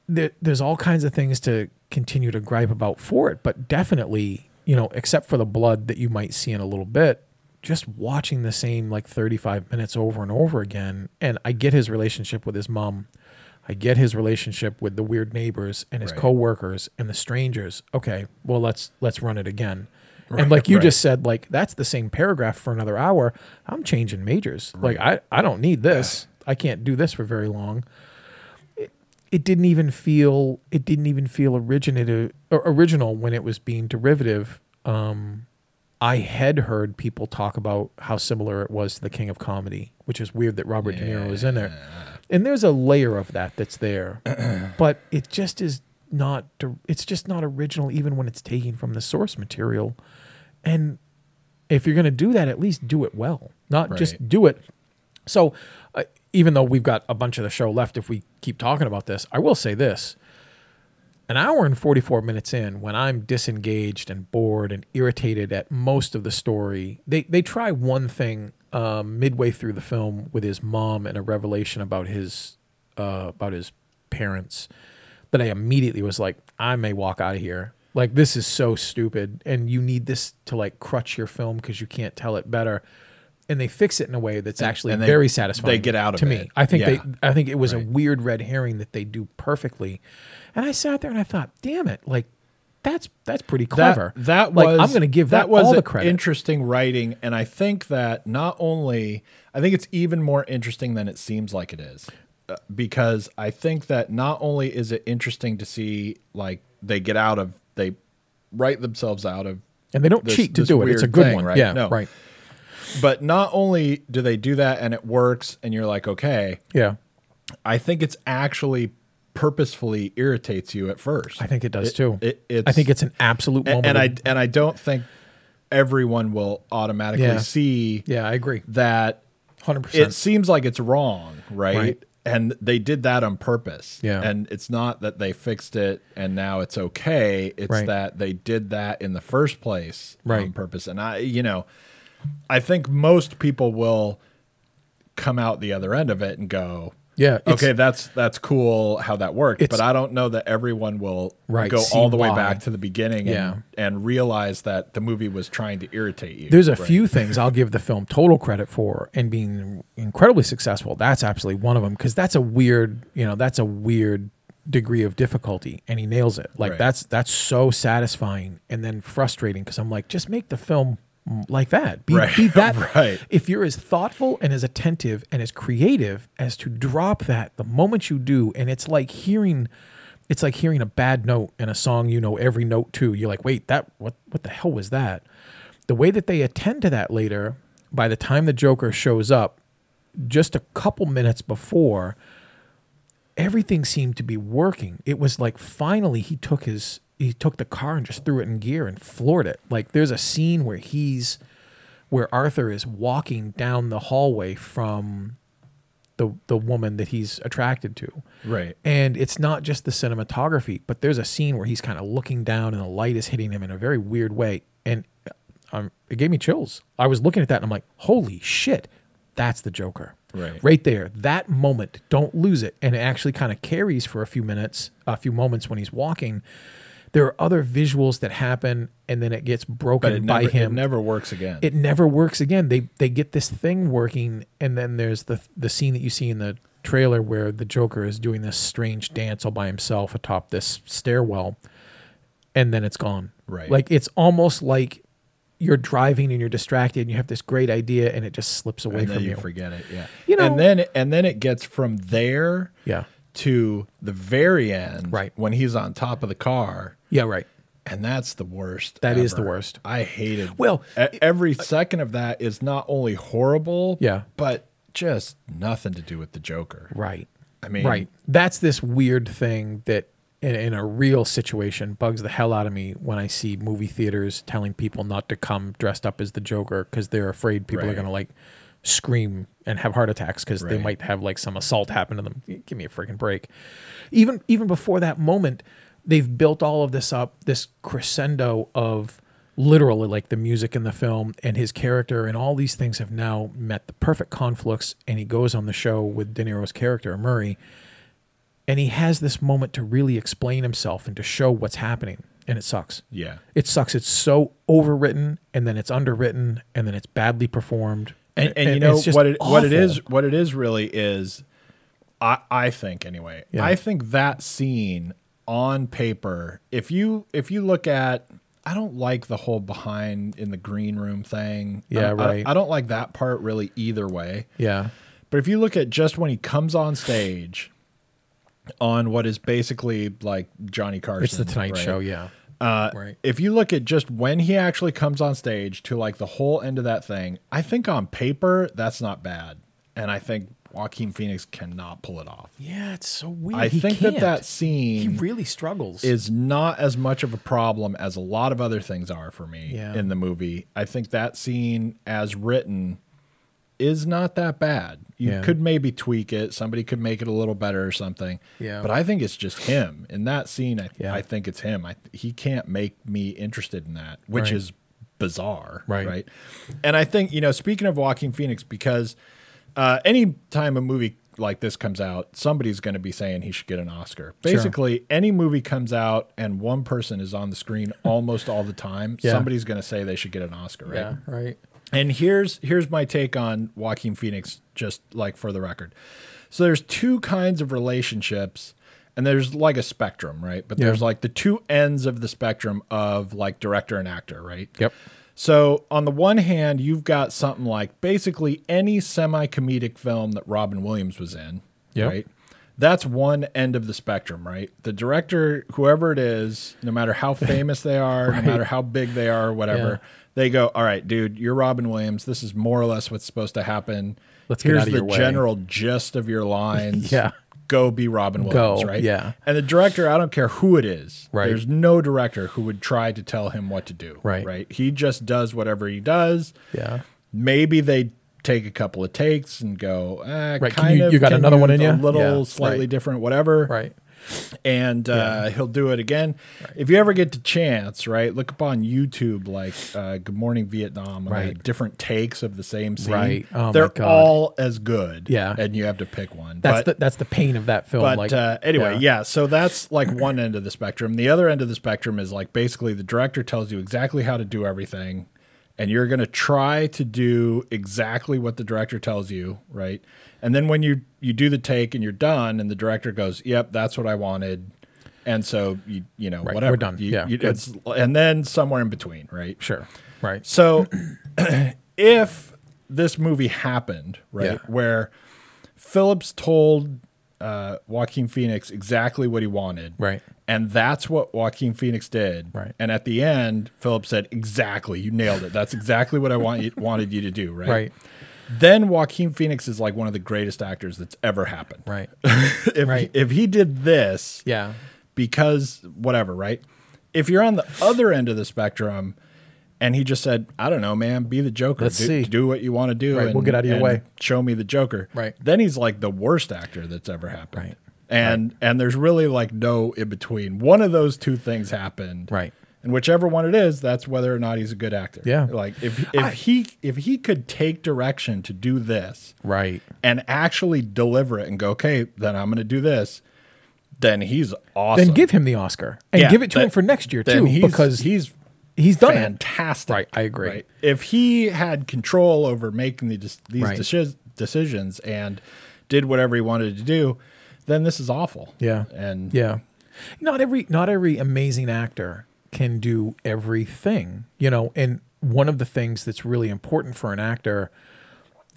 there, there's all kinds of things to continue to gripe about for it, but definitely, you know, except for the blood that you might see in a little bit, just watching the same like 35 minutes over and over again. And I get his relationship with his mom. I get his relationship with the weird neighbors and his Right. coworkers and the strangers. Okay, well let's let's run it again. Right, and like you right. just said, like that's the same paragraph for another hour. I'm changing majors. Like I, I don't need this. I can't do this for very long. It, it didn't even feel it didn't even feel originated or original when it was being derivative. Um, I had heard people talk about how similar it was to the King of Comedy, which is weird that Robert De Niro was in there. And there's a layer of that that's there, but it just is not. It's just not original, even when it's taken from the source material. And if you're going to do that, at least do it well, not just do it. So, uh, even though we've got a bunch of the show left, if we keep talking about this, I will say this: an hour and 44 minutes in, when I'm disengaged and bored and irritated at most of the story, they they try one thing um, midway through the film with his mom and a revelation about his uh, about his parents that I immediately was like, I may walk out of here. Like this is so stupid, and you need this to like crutch your film because you can't tell it better. And they fix it in a way that's actually and they- very satisfying. they get out of to it. me. I think Yeah. they I think it was Right. a weird red herring that they do perfectly. And I sat there and I thought, damn it, like that's that's pretty clever. That, that like was I'm going to give that, was all the credit. Interesting writing, and I think that not only I think it's even more interesting than it seems like it is, uh, because I think that not only is it interesting to see like they get out of they write themselves out of, and they don't this- cheat to do it. It's a good thing, one. right? Yeah, No. right. But not only do they do that and it works, and you're like okay, Yeah. I think it's actually purposefully irritates you at first. I think it does too. It, it's, I think it's an absolute and, moment. and I and I don't think everyone will automatically Yeah. see yeah, I agree. that 100%. it seems like it's wrong, right? Right. And they did that on purpose. Yeah. And it's not that they fixed it and now it's okay. It's Right. that they did that in the first place on purpose. And I, you know, I think most people will come out the other end of it and go, yeah. okay, that's that's cool how that worked, but I don't know that everyone will Right, go all the way back to the beginning Yeah. and, and realize that the movie was trying to irritate you. There's a Right. few things I'll give the film total credit for and being incredibly successful. That's absolutely one of them because that's a weird, you know, that's a weird degree of difficulty and he nails it. Like Right. that's that's so satisfying and then frustrating because I'm like, just make the film like that. Be, Right. be that. Right. If you're as thoughtful and as attentive and as creative as to drop that the moment you do, and it's like hearing. It's like hearing a bad note in a song you know every note too. You're like, wait, that what what the hell was that? the way that they attend to that later, by the time the Joker shows up, just a couple minutes before, everything seemed to be working. It was like finally he took his he took the car and just threw it in gear and floored it. Like there's a scene where he's where Arthur is walking down the hallway from the the woman that he's attracted to. Right. And it's not just the cinematography, but there's a scene where he's kind of looking down and the light is hitting him in a very weird way. And um, it gave me chills. I was looking at that and I'm like, holy shit, that's the Joker. Right. Right there. That moment, don't lose it. And it actually kind of carries for a few minutes, a few moments when he's walking. There are other visuals that happen and then it gets broken it by never, him it never works again. it never works again. They they get this thing working, and then there's the the scene that you see in the trailer where the Joker is doing this strange dance all by himself atop this stairwell, and then it's gone. Right. Like it's almost like you're driving and you're distracted, and you have this great idea, and it just slips away and from you you. forget it. Yeah. You know- and then and then it gets from there Yeah. To the very end, Right. When he's on top of the car, Yeah. Right. and that's the worst. That is the worst. I hated. Well, e- every second of that is not only horrible, Yeah. but just nothing to do with the Joker. Right. I mean, right. That's this weird thing that in, in a real situation bugs the hell out of me when I see movie theaters telling people not to come dressed up as the Joker because they're afraid people are Right. going to like scream and have heart attacks because they might have like some assault happen to them. Give me a freaking break. Even even before that moment, they've built all of this up, this crescendo of literally like the music in the film and his character and all these things have now met the perfect conflicts and he goes on the show with De Niro's character Murray and he has this moment to really explain himself and to show what's happening, and it sucks. Yeah. It sucks. It's so overwritten, and then it's underwritten, and then it's badly performed. And, and, you know what it what it is what it is really is I I think anyway. Yeah. I think that scene on paper, if you if you look at I don't like the whole behind in the green room thing. Yeah, I- right. I don't like that part really either way. Yeah, But if you look at just when he comes on stage on what is basically like Johnny Carson. it's the Tonight right? Show. Yeah, Uh, Right. If you look at just when he actually comes on stage to like the whole end of that thing, I think on paper that's not bad, and I think Joaquin Phoenix cannot pull it off. yeah. It's so weird. I He think that can't. that he scene he really struggles. is not as much of a problem as a lot of other things are for me Yeah. in the movie. I think that scene as written is not that bad. You Yeah. could maybe tweak it. Somebody could make it a little better or something. Yeah. But I think it's just him in that scene. I, Yeah. I think it's him. I, he can't make me interested in that, which Right. is bizarre. Right. Right. And I think, you know, speaking of Joaquin Phoenix, because uh, any time a movie like this comes out, somebody's going to be saying he should get an Oscar. Sure. Basically, any movie comes out and one person is on the screen almost all the time, Yeah. somebody's going to say they should get an Oscar, right? yeah, right. And here's here's my take on Joaquin Phoenix, just like for the record. So there's two kinds of relationships, and there's like a spectrum, right? But Yeah. there's like the two ends of the spectrum of like director and actor, right? Yep. So on the one hand, you've got something like basically any semi-comedic film that Robin Williams was in, Yep. right? That's one end of the spectrum, right? The director, whoever it is, no matter how famous they are, no matter how big they are, whatever, Yeah. They go, "All right, dude, you're Robin Williams. This is more or less what's supposed to happen. Let's get Here's out of the your way." general gist of your lines. Yeah. Go be Robin Go, Williams, right? yeah. And the director, I don't care who it is. Right. There's no director who would try to tell him what to do. Right. Right. He just does whatever he does. Yeah. Maybe they take a couple of takes and go, eh, Right, kind you- of. you got another one in you? A little Yeah, slightly right. different, whatever. Right. And uh, he'll do it again. If you ever get the chance, right, look up on YouTube like uh, Good Morning Vietnam, Right. have different takes of the same scene. Right. Oh, They're God. all as good. Yeah. And you have to pick one. That's But- the that's the pain of that film. but like uh, anyway, yeah. So that's like one end of the spectrum. The other end of the spectrum is like basically the director tells you exactly how to do everything, and you're going to try to do exactly what the director tells you, right? And then when you you do the take and you're done, and the director goes, "Yep, that's what I wanted," and so you you know Right, whatever we're done. You- Yeah, you- it's, and then somewhere in between, right? Sure. Right. So if this movie happened, right, Yeah. where Phillips told uh, Joaquin Phoenix exactly what he wanted, Right. and that's what Joaquin Phoenix did, Right. and at the end, Phillips said, "Exactly, you nailed it. That's exactly what I want you, wanted you to do." Right. Right. Then Joaquin Phoenix is like one of the greatest actors that's ever happened. Right. if Right. if he did this, Yeah. because whatever, right? If you're on the other end of the spectrum and he just said, I don't know, man, be the Joker. Let's do, see. do what you want to do. Right, and, we'll get out of your way. Show me the Joker. Right. Then he's like the worst actor that's ever happened. Right. And and there's really like no in between. One of those two things happened. Right. And whichever one it is, that's whether or not he's a good actor. Yeah. Like if if I- he if he could take direction to do this Right. and actually deliver it and go, okay, then I'm going to do this, then he's awesome. Then give him the Oscar and Yeah, give it to that- him for next year too, he's, because he's he's done it. fantastic. Right, I agree. If he had control over making the, these Right. deci- decisions and did whatever he wanted to do, then this is awful. Yeah. And Yeah. Not every not every amazing actor can do everything, you know, and one of the things that's really important for an actor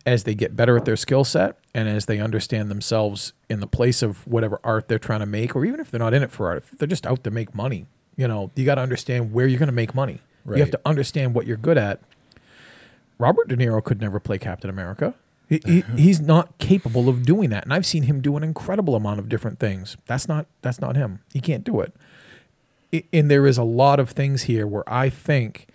as they get better at their skill set and as they understand themselves in the place of whatever art they're trying to make or even if they're not in it for art, if they're just out to make money, you know, you got to understand where you're going to make money. You have to understand what you're good at. Robert De Niro could never play Captain America. He, he, he's not capable of doing that, and I've seen him do an incredible amount of different things. That's not that's not him. He can't do it. And there is a lot of things here where I think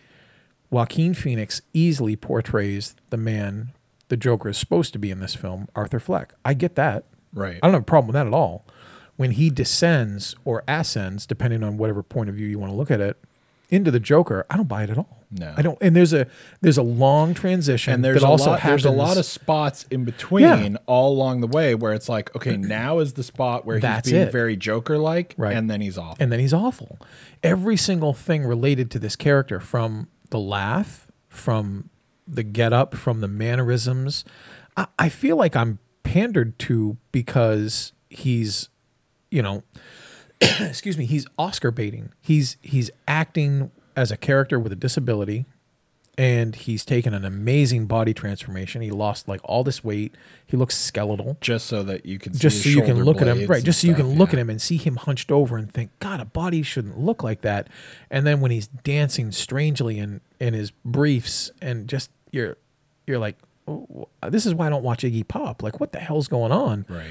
Joaquin Phoenix easily portrays the man the Joker is supposed to be in this film, Arthur Fleck. I get that. right. I don't have a problem with that at all. When he descends or ascends, depending on whatever point of view you want to look at it, into the Joker, I don't buy it at all. No. I don't. And there's a there's a long transition and there's also lot, there's a lot of spots in between Yeah. all along the way where it's like, okay, now is the spot where That's he's being it. very Joker like, Right. and then he's awful, and then he's awful. Every single thing related to this character, from the laugh, from the get up, from the mannerisms, I, I feel like I'm pandered to because he's, you know, excuse me, he's Oscar baiting. He's he's acting as a character with a disability. And he's taken an amazing body transformation. He lost like all this weight. He looks skeletal just so that you can just so you can look at him right just so you can look yeah. at him and see him hunched over and think god a body shouldn't look like that and then when he's dancing strangely in in his briefs and just you're you're like oh, this is why i don't watch iggy pop like what the hell's going on Right.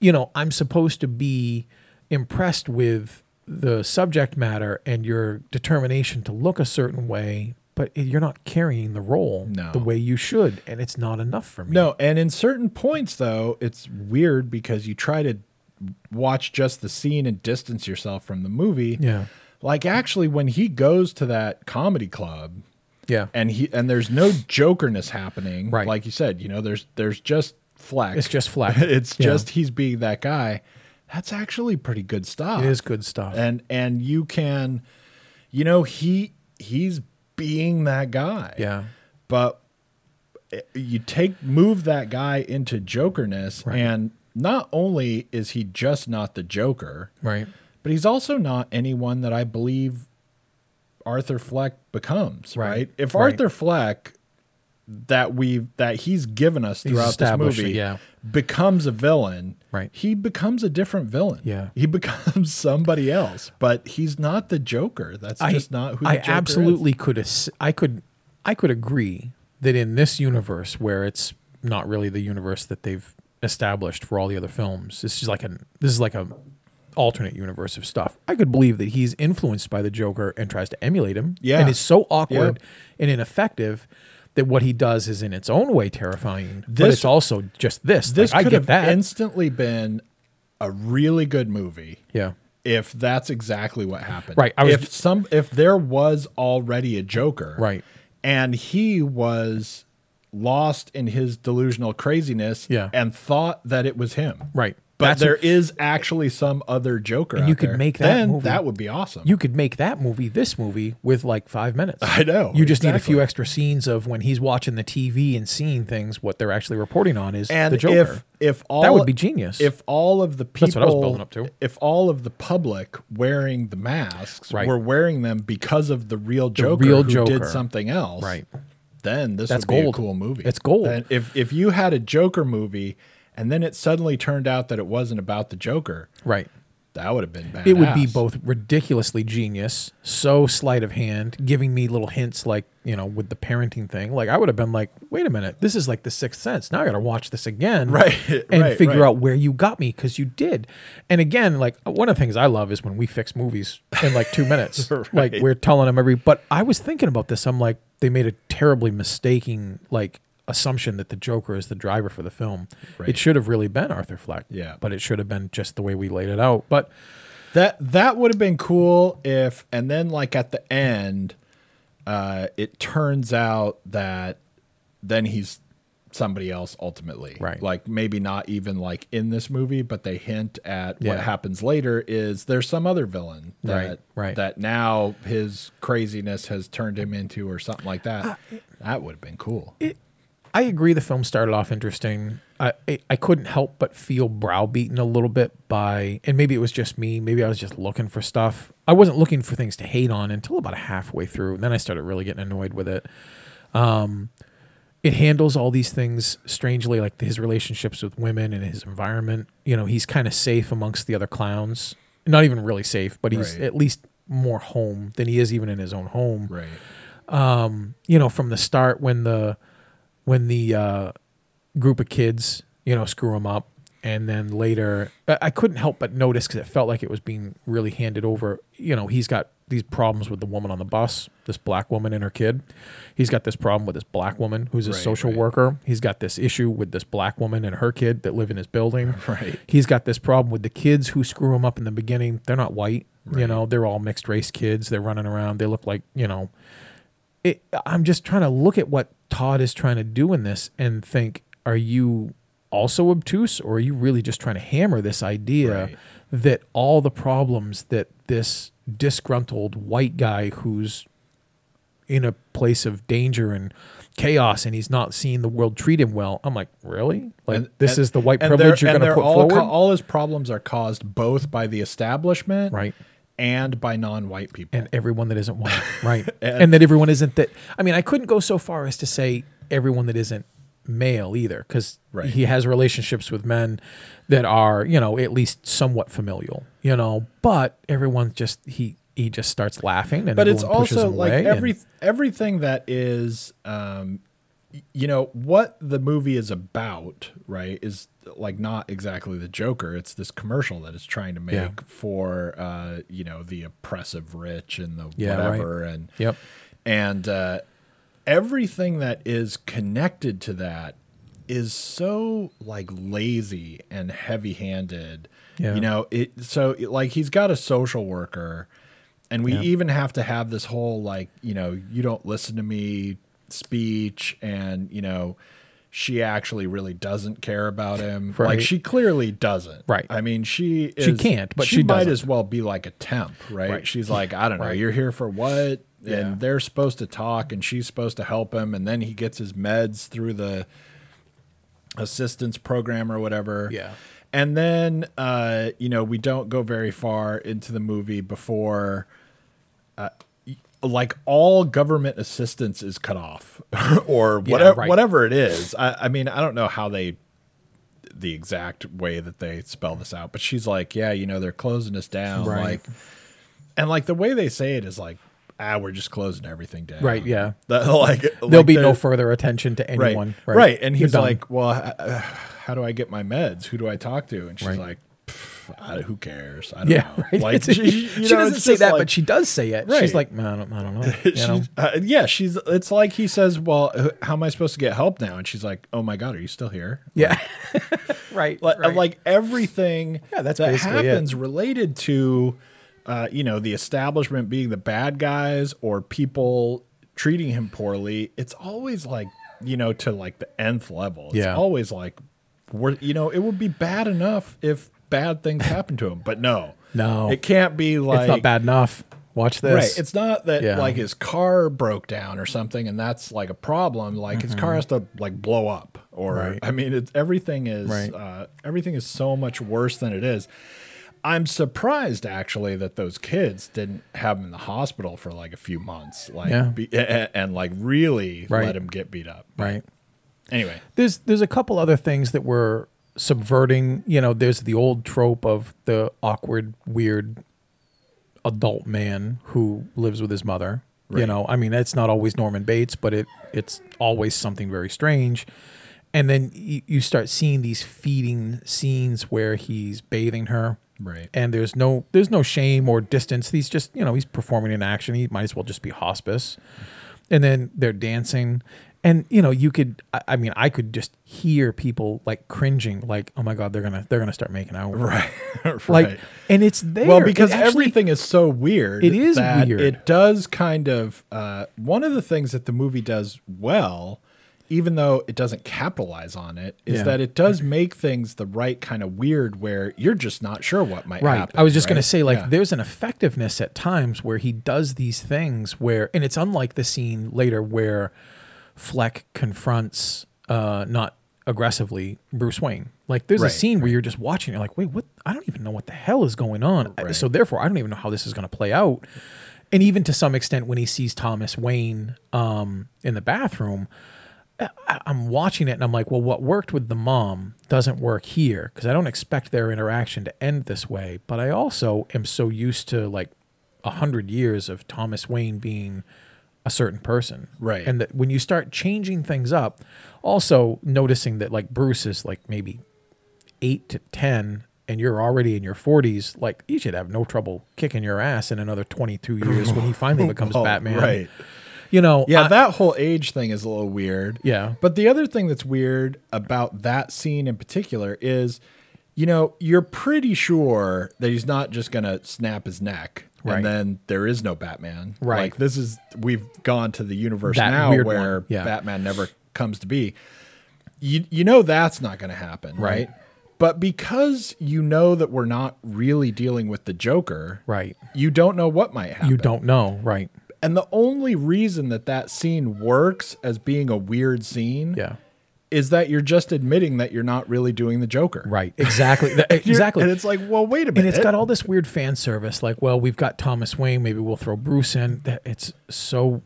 you know i'm supposed to be impressed with the subject matter and your determination to look a certain way but you're not carrying the role No. the way you should and it's not enough for me No, and in certain points though, it's weird because you try to watch just the scene and distance yourself from the movie. yeah Like actually when he goes to that comedy club yeah and he and there's no jokerness happening. Right. Like you said, you know, there's there's just flex. it's just flat it's Yeah. just he's being that guy. That's actually pretty good stuff. It is good stuff. And and you can you know, he he's being that guy. yeah. But eh, you take move that guy into jokerness Right. and not only is he just not the joker, Right. but he's also not anyone that I believe Arthur Fleck becomes, Right. right? If Right. Arthur Fleck that we that he's given us throughout this it, movie yeah. Becomes a villain, Right. He becomes a different villain. Yeah. He becomes somebody else, but he's not the Joker. That's just not who the I absolutely could ass- I could I could agree that in this universe where it's not really the universe that they've established for all the other films. This is like an this is like a alternate universe of stuff. I could believe that he's influenced by the Joker and tries to emulate him. Yeah. And is so awkward and ineffective that what he does is in its own way terrifying. but This- it's also just this. This Like, could have that. instantly been a really good movie yeah. if that's exactly what happened. Right, I was- if some if there was already a Joker, Right. and he was lost in his delusional craziness, Yeah. and thought that it was him, Right. But there is actually some other Joker, And you could there. make that Then movie- that would be awesome. You could make that movie, this movie, with like five minutes. I know, You just need a few extra scenes of when he's watching the TV and seeing things. What they're actually reporting on is and the Joker. if if all that would be genius. If all of the people, That's what I was building up to. If all of the public wearing the masks Right. were wearing them because of the real Joker real who Joker. did something else, Right. Then this That's would be gold. a cool movie. It's gold. Then if if you had a Joker movie and then it suddenly turned out that it wasn't about the Joker, right. that would have been bad. It would be both ridiculously genius, so sleight of hand, giving me little hints like, you know, with the parenting thing. Like I would have been like, wait a minute, this is like the sixth sense. Now I gotta watch this again. Right, And right, figure right. out where you got me because you did. And again, like one of the things I love is when we fix movies in like two minutes. Like we're telling them every but I was thinking about this. I'm like, they made a terribly mistaking like assumption that the Joker is the driver for the film. Right. It should have really been Arthur Fleck. Yeah. But it should have been just the way we laid it out. But That that would have been cool if, and then like at the end, uh, it turns out that then he's somebody else ultimately. Right. Like maybe not even like in this movie, but they hint at what happens later is there's some other villain that Right, right. that now his craziness has turned him into or something like that. Uh, that would have been cool. I agree. The film started off interesting. I, I I couldn't help but feel browbeaten a little bit by, and maybe it was just me. Maybe I was just looking for stuff. I wasn't looking for things to hate on until about halfway through. And then I started really getting annoyed with it. Um, it handles all these things strangely, like his relationships with women and his environment. You know, he's kind of safe amongst the other clowns. Not even really safe, but he's Right. at least more home than he is even in his own home Right. um, you know, from the start when the when the uh, group of kids, you know, screw him up, and then later, I I couldn't help but notice because it felt like it was being really handed over. You know, he's got these problems with the woman on the bus, this black woman and her kid. He's got this problem with this black woman who's a Right, social right. worker. He's got this issue with this black woman and her kid that live in his building. Right. He's got this problem with the kids who screw him up in the beginning. They're not white. You know, they're all mixed race kids. They're running around. They look like, you know, it, I'm just trying to look at what Todd is trying to do in this and think, are you also obtuse or are you really just trying to hammer this idea Right. that all the problems that this disgruntled white guy who's in a place of danger and chaos and he's not seeing the world treat him well. I'm like, really? Like And- this and- is the white privilege you're going to put all forward? ca- all his problems are caused both by the establishment, Right. And by non-white people. and everyone that isn't white, right? And- and, that everyone isn't that. I mean, I couldn't go so far as to say everyone that isn't male either, because Right. he has relationships with men that are, you know, at least somewhat familial, you know. But everyone just he he just starts laughing, and but it's also like every and- everything that is um you know what the movie is about right is like not exactly the joker it's this commercial that it's trying to make Yeah. for uh you know the oppressive rich and the Yeah, right. whatever and Yep. and uh everything that is connected to that is so like lazy and heavy-handed Yeah. you know it so it, like he's got a social worker and we even have to have this whole like you know you don't listen to me speech and you know she actually really doesn't care about him like she clearly doesn't Right. i mean she is, She can't, but she, she might as well be like a temp right, Right. she's like i don't know Right. you're here for what Yeah. and they're supposed to talk and she's supposed to help him and then he gets his meds through the assistance program or whatever Yeah. and then uh you know we don't go very far into the movie before uh like all government assistance is cut off or Yeah, whatever right. whatever it is I, I mean i don't know how they the exact way that they spell this out but she's like yeah you know they're closing us down Right. like and like the way they say it is like ah we're just closing everything down Right, yeah. That- like There'll like be no further attention to right, anyone. right and he's like well h- how do i get my meds who do i talk to and she's Right. like "Pff, I, who cares i don't yeah, know right. like she, you know, doesn't say that, like- but she does say it. Right. She's like, "Man, I don't, I don't know. You know? uh, yeah she's it's like he says well how am i supposed to get help now and she's like oh my god are you still here yeah, right, like, right. like everything Yeah, that's that basically it. happens related to uh, you know the establishment being the bad guys or people treating him poorly it's always like you know to like the nth level it's Yeah. always like we're you know it would be bad enough if bad things happen to him but no No. it can't be like it's not bad enough. Watch this. Right. It's not that Yeah. like his car broke down or something and that's like a problem. Like his car has to like blow up or Mm-hmm. Right. I mean it's everything is Right. uh, everything is so much worse than it is. I'm surprised actually that those kids didn't have him in the hospital for like a few months, like Yeah. be, and, and like really Right. let him get beat up. right. Anyway, there's there's a couple other things that were subverting you know there's the old trope of the awkward weird adult man who lives with his mother you know? I mean that's not always norman bates but it it's always something very strange. And then you, you start seeing these feeding scenes where he's bathing her. Right. and there's no there's no shame or distance. He's just you know he's performing an action. He might as well just be hospice. And then they're dancing and you know you could I, I mean i could just hear people like cringing like oh my god they're gonna they're gonna start making out right. like and it's there Well, because actually- everything is so weird. It is that weird. It does kind of uh, one of the things that the movie does well, even though it doesn't capitalize on it, is Yeah. that it does make things the right kind of weird, where you're just not sure what might right happen. i was just right? gonna say like Yeah. there's an effectiveness at times where he does these things where and it's unlike the scene later where fleck confronts uh not aggressively bruce wayne. Like there's Right, a scene where you're just watching you're like wait what? I don't even know what the hell is going on. Right. so therefore i don't even know how this is going to play out. And even to some extent when he sees thomas wayne um in the bathroom I'm watching it and I'm like, well, what worked with the mom doesn't work here because I don't expect their interaction to end this way. But I also am so used to like a hundred years of Thomas Wayne being a certain person, Right. And that when you start changing things up, also noticing that like Bruce is like maybe eight to ten. And you're already in your 40s, like you should have no trouble kicking your ass in another 22 years when he finally becomes Oh, Batman. right? You know, Yeah, I- that whole age thing is a little weird. Yeah. But the other thing that's weird about that scene in particular is, you know, you're pretty sure that he's not just going to snap his neck Right. and then there is no Batman. Right. Like this is we've gone to the universe That now where yeah. Batman never comes to be. You you know that's not going to happen, right? Right. But because you know that we're not really dealing with the Joker, Right. you don't know what might happen. You don't know. Right. And the only reason that that scene works as being a weird scene Yeah. Is that you're just admitting that you're not really doing the Joker. Right. Exactly. Exactly. And it's like, well, wait a minute. and it's got all this weird fan service like well we've got thomas wayne maybe we'll throw bruce in that it's so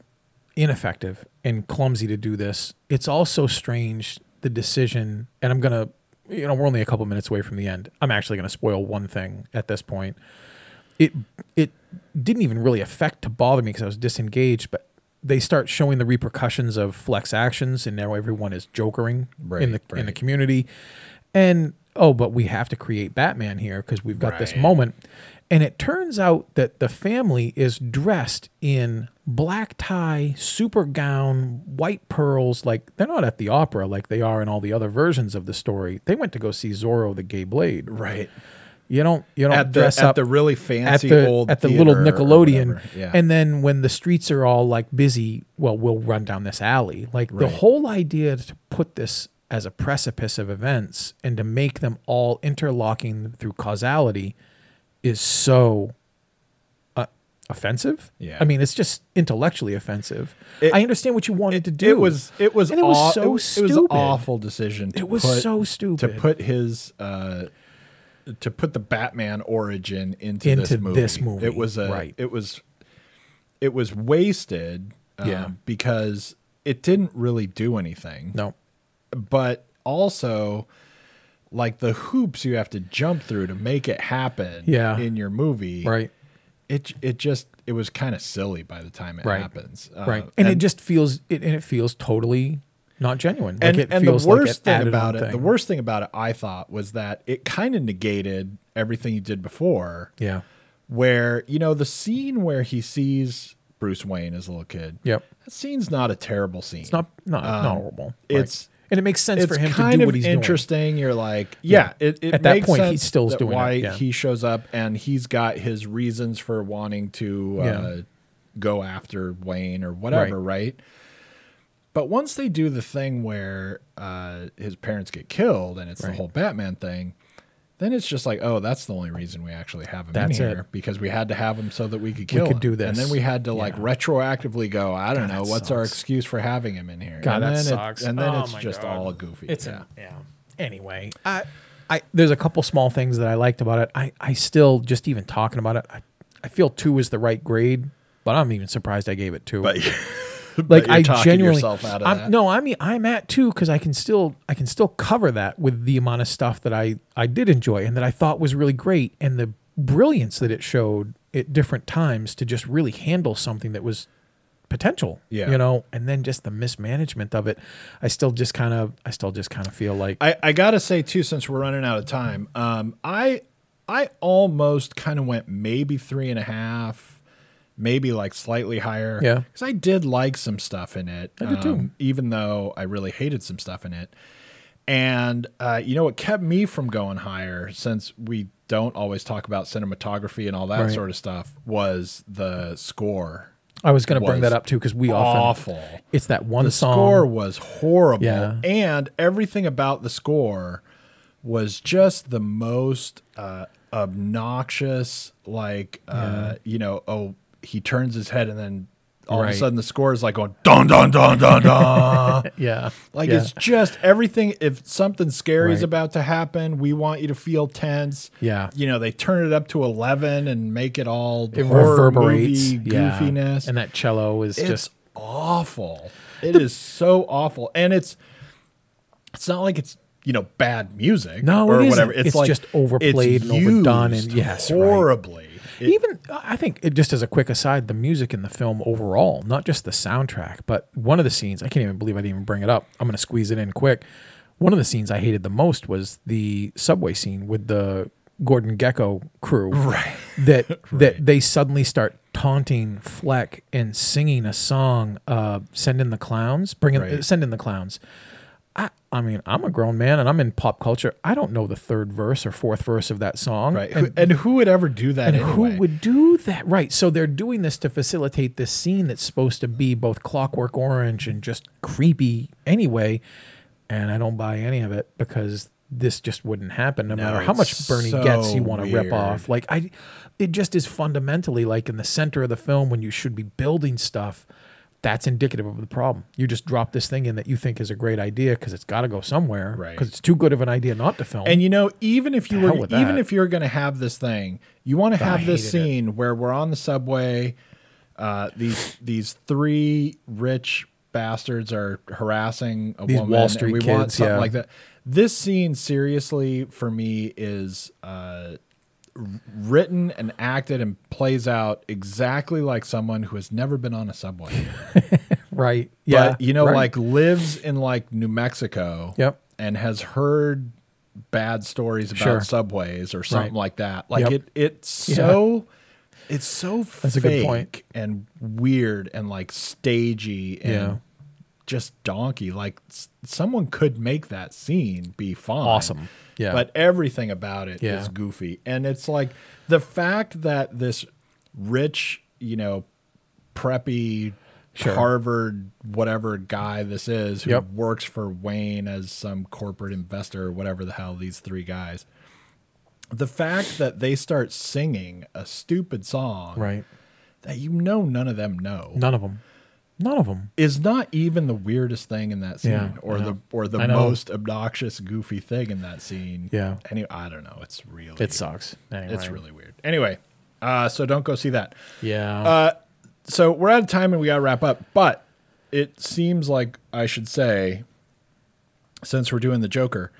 ineffective and clumsy to do this it's also strange the decision and i'm gonna you know we're only a couple minutes away from the end i'm actually gonna spoil one thing at this point it it didn't even really affect to bother me because i was disengaged but they start showing the repercussions of Fleck's actions and now everyone is jokering Right, in the in the community. And oh but we have to create batman here because we've got this moment. And it turns out that the family is dressed in black tie super gown white pearls. Like they're not at the opera like they are in all the other versions of the story. They went to go see zorro the gay blade. Right. You don't you don't At the, dress at up the really at fancy the old at the little Nickelodeon. Yeah. and then when the streets are all like busy, well, we'll run down this alley. Like the whole idea to put this as a precipice of events and to make them all interlocking through causality is so uh, offensive. Yeah. I mean, it's just intellectually offensive. It- I understand what you wanted to do. It was it was And it was aw- so it, was- it was an stupid. awful decision. To It was put, so stupid to put his uh, to put the Batman origin into, Into this movie. this movie, It was a right. it was it was wasted. um, Yeah. because it didn't really do anything. no. but also like the hoops you have to jump through to make it happen Yeah. in your movie Right. it it just it was kind of silly by the time it Right. happens Uh, right. And, it just feels it and it feels totally not genuine. Like and, it and the like worst it thing about it the worst thing about it i thought was that it kind of negated everything he did before Yeah. where you know the scene where he sees bruce wayne as a little kid Yep. that scene's not a terrible scene It's not not, not Um, horrible. it's- and it makes sense for him to do what he's interesting. You're like, yeah, it, it At that point, he still doing it, why yeah. he shows up and he's got his reasons for wanting to uh, Yeah. go after Wayne or whatever, right. But once they do the thing where uh, his parents get killed and it's the whole Batman thing, then it's just like, oh, that's the only reason we actually have him That's in it. here because we had to have him so that we could kill We could him. do and then we had to like Yeah. retroactively go. I don't God, know what's our excuse for having him in here. God, and that then it- sucks. and then Oh it's just God. all goofy. It's yeah. yeah. Anyway, I, I there's a couple small things that I liked about it. I, I still just even talking about it. I, I feel two is the right grade, but I'm even surprised I gave it two. but like you're I genuinely, yourself out of I'm, that. no, I mean I'm at two because I can still I can still cover that with the amount of stuff that I I did enjoy and that I thought was really great and the brilliance that it showed at different times to just really handle something that was potential. Yeah. you know, and then just the mismanagement of it. I still just kind of I still just kind of feel like I, I gotta say too, since we're running out of time, um, I I almost kind of went maybe three and a half, maybe like slightly higher. Yeah. because I did like some stuff in it. um, I did too. even though I really hated some stuff in it. And uh, you know what kept me from going higher, since we don't always talk about cinematography and all that Right. sort of stuff, was the score. I was going to bring that up too because we often Awful. it's that one the song. score was horrible Yeah. and everything about the score was just the most uh, obnoxious like uh, you know oh he turns his head and then all of a sudden the score is like going dun dun dun dun dun yeah, like yeah. it's just everything if something scary is about to happen we want you to feel tense Yeah. you know they turn it up to 11 and make it all it reverberates. movie yeah. goofiness and that cello is it's just awful. It is so awful, and it's it's not like it's you know bad music No, or whatever. It's, It's like just overplayed and overdone and- yes, right. It- even I think it, just as a quick aside, the music in the film overall, not just the soundtrack, but one of the scenes I can't even believe I didn't even bring it up. I'm going to squeeze it in quick. One of the scenes I hated the most was the subway scene with the Gordon Gekko crew. Right. That that they suddenly start taunting Fleck and singing a song, uh, "Send in the clowns," bring in, Right. "Send in the clowns." I, I mean, I'm a grown man and I'm in pop culture. I don't know the third verse or fourth verse of that song. Right. And, and who would ever do that and anyway? who would do that? Right. So they're doing this to facilitate this scene that's supposed to be both Clockwork Orange and just creepy anyway. And I don't buy any of it because this just wouldn't happen no, No, matter how much Bernie so Goetz. You want to rip off. Like I, it just is fundamentally like in the center of the film when you should be building stuff. That's indicative of the problem. You just drop this thing in that you think is a great idea because it's got to go somewhere. Right. Because it's too good of an idea not to film. And you know, even if you were, even that. if you're going to have this thing, you want to have this hated it. scene where we're on the subway. Uh, these these three rich bastards are harassing a These woman. Wall and Street we want kids, something yeah. like that. This scene, seriously, for me, is uh, written and acted and plays out exactly like someone who has never been on a subway. right. Yeah. but you know, right. like lives in like New Mexico. Yep. And has heard bad stories about Sure. subways or something Right. like that. Like Yep. it, it's Yeah. so, it's so That's a good point. and weird and like stagey and Yeah. Just donkey. Like s- someone could make that scene be fine. Awesome. Yeah. But everything about it is Yeah. goofy. And it's like the fact that this rich, you know, preppy Sure. Harvard whatever guy this is who Yep. works for Wayne as some corporate investor or whatever the hell these three guys. The fact that they start singing a stupid song right. that you know none of them know None of them. None of them. is not even the weirdest thing in that scene Yeah, or the or the most obnoxious goofy thing in that scene. Yeah. Anyway, I don't know. It's really It sucks. Anyway. it's really weird. Anyway, uh, so don't go see that. Yeah. Uh, so we're out of time and we got to wrap up. But it seems like I should say, since we're doing the Joker,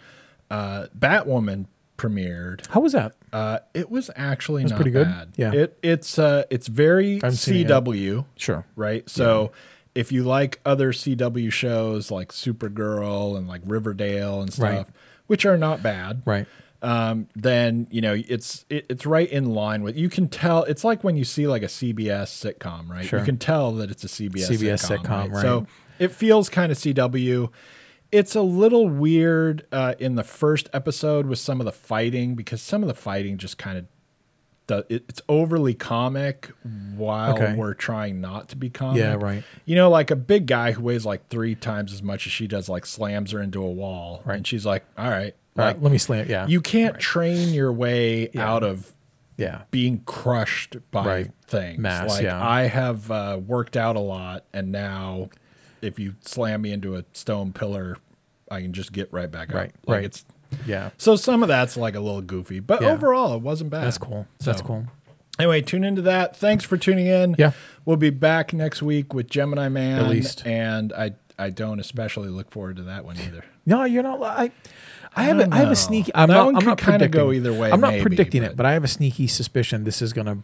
uh, Batwoman premiered. How was that? Uh, it was actually was not pretty good? bad. Yeah. It it's uh it's very haven't seen it. CW, Sure. right? So. If you like other CW shows like Supergirl and like Riverdale and stuff, Right. which are not bad, Right. um, then you know it's it, it's right in line with. You can tell it's like when you see like a CBS sitcom, right? Sure. You can tell that it's a CBS CBS sitcom, sitcom, right. So it feels kind of CW. It's a little weird uh, in the first episode with some of the fighting because some of the fighting just kind of does, it, it's overly comic while Okay. we're trying not to be comic. Yeah, right. You know, like a big guy who weighs like three times as much as she does, like slams her into a wall, Right. and she's like, "All right, All like right. Let me slam. Yeah. you can't train your way Yeah. out of yeah. being crushed by Right. things. Mass, like yeah. I have uh, worked out a lot, and now if you slam me into a stone pillar, I can just get right back up. Right, Like right. It's Yeah. so some of that's like a little goofy, but Yeah. overall it wasn't bad. That's cool. That's cool. Anyway, tune into that. Thanks for tuning in. Yeah. we'll be back next week with Gemini Man. At least. and I I don't especially look forward to that one either. No, you're not. I, I, I have. don't A, I have a sneaky. I'm That not. one I'm could not kinda predicting. go either way, I'm not maybe, predicting but- it, but I have a sneaky suspicion this is gonna.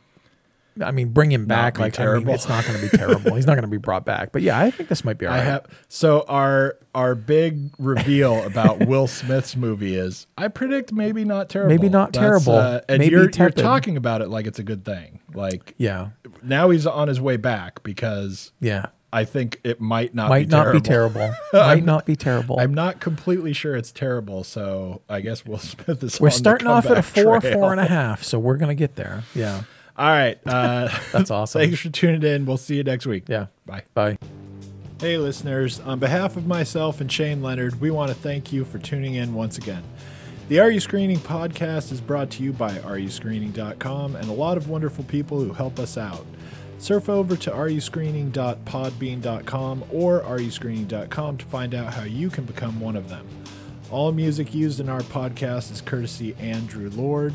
I mean, bring him back. Like, I terrible. mean, it's not going to be terrible. He's not going to be brought back. But yeah, I think this might be all I right. have so our our big reveal about Will Smith's movie is I predict maybe not terrible. Maybe not terrible. uh, and Maybe you're, you're talking about it like it's a good thing. Like yeah. now he's on his way back because Yeah. I think it might not Might be not terrible. be terrible. might not be terrible. I'm not completely sure it's terrible, so I guess Will Smith is. we're starting off at a four, trail. four and a half. So we're going to get there. Yeah. All right, uh, That's awesome. thanks for tuning in. We'll see you next week. Yeah. bye. Bye. Hey, listeners. On behalf of myself and Shane Leonard, we want to thank you for tuning in once again. The Are You Screening podcast is brought to you by areyouscreening.com and a lot of wonderful people who help us out. Surf over to areyouscreening.podbean.com or areyouscreening.com to find out how you can become one of them. All music used in our podcast is courtesy Andrew Lord.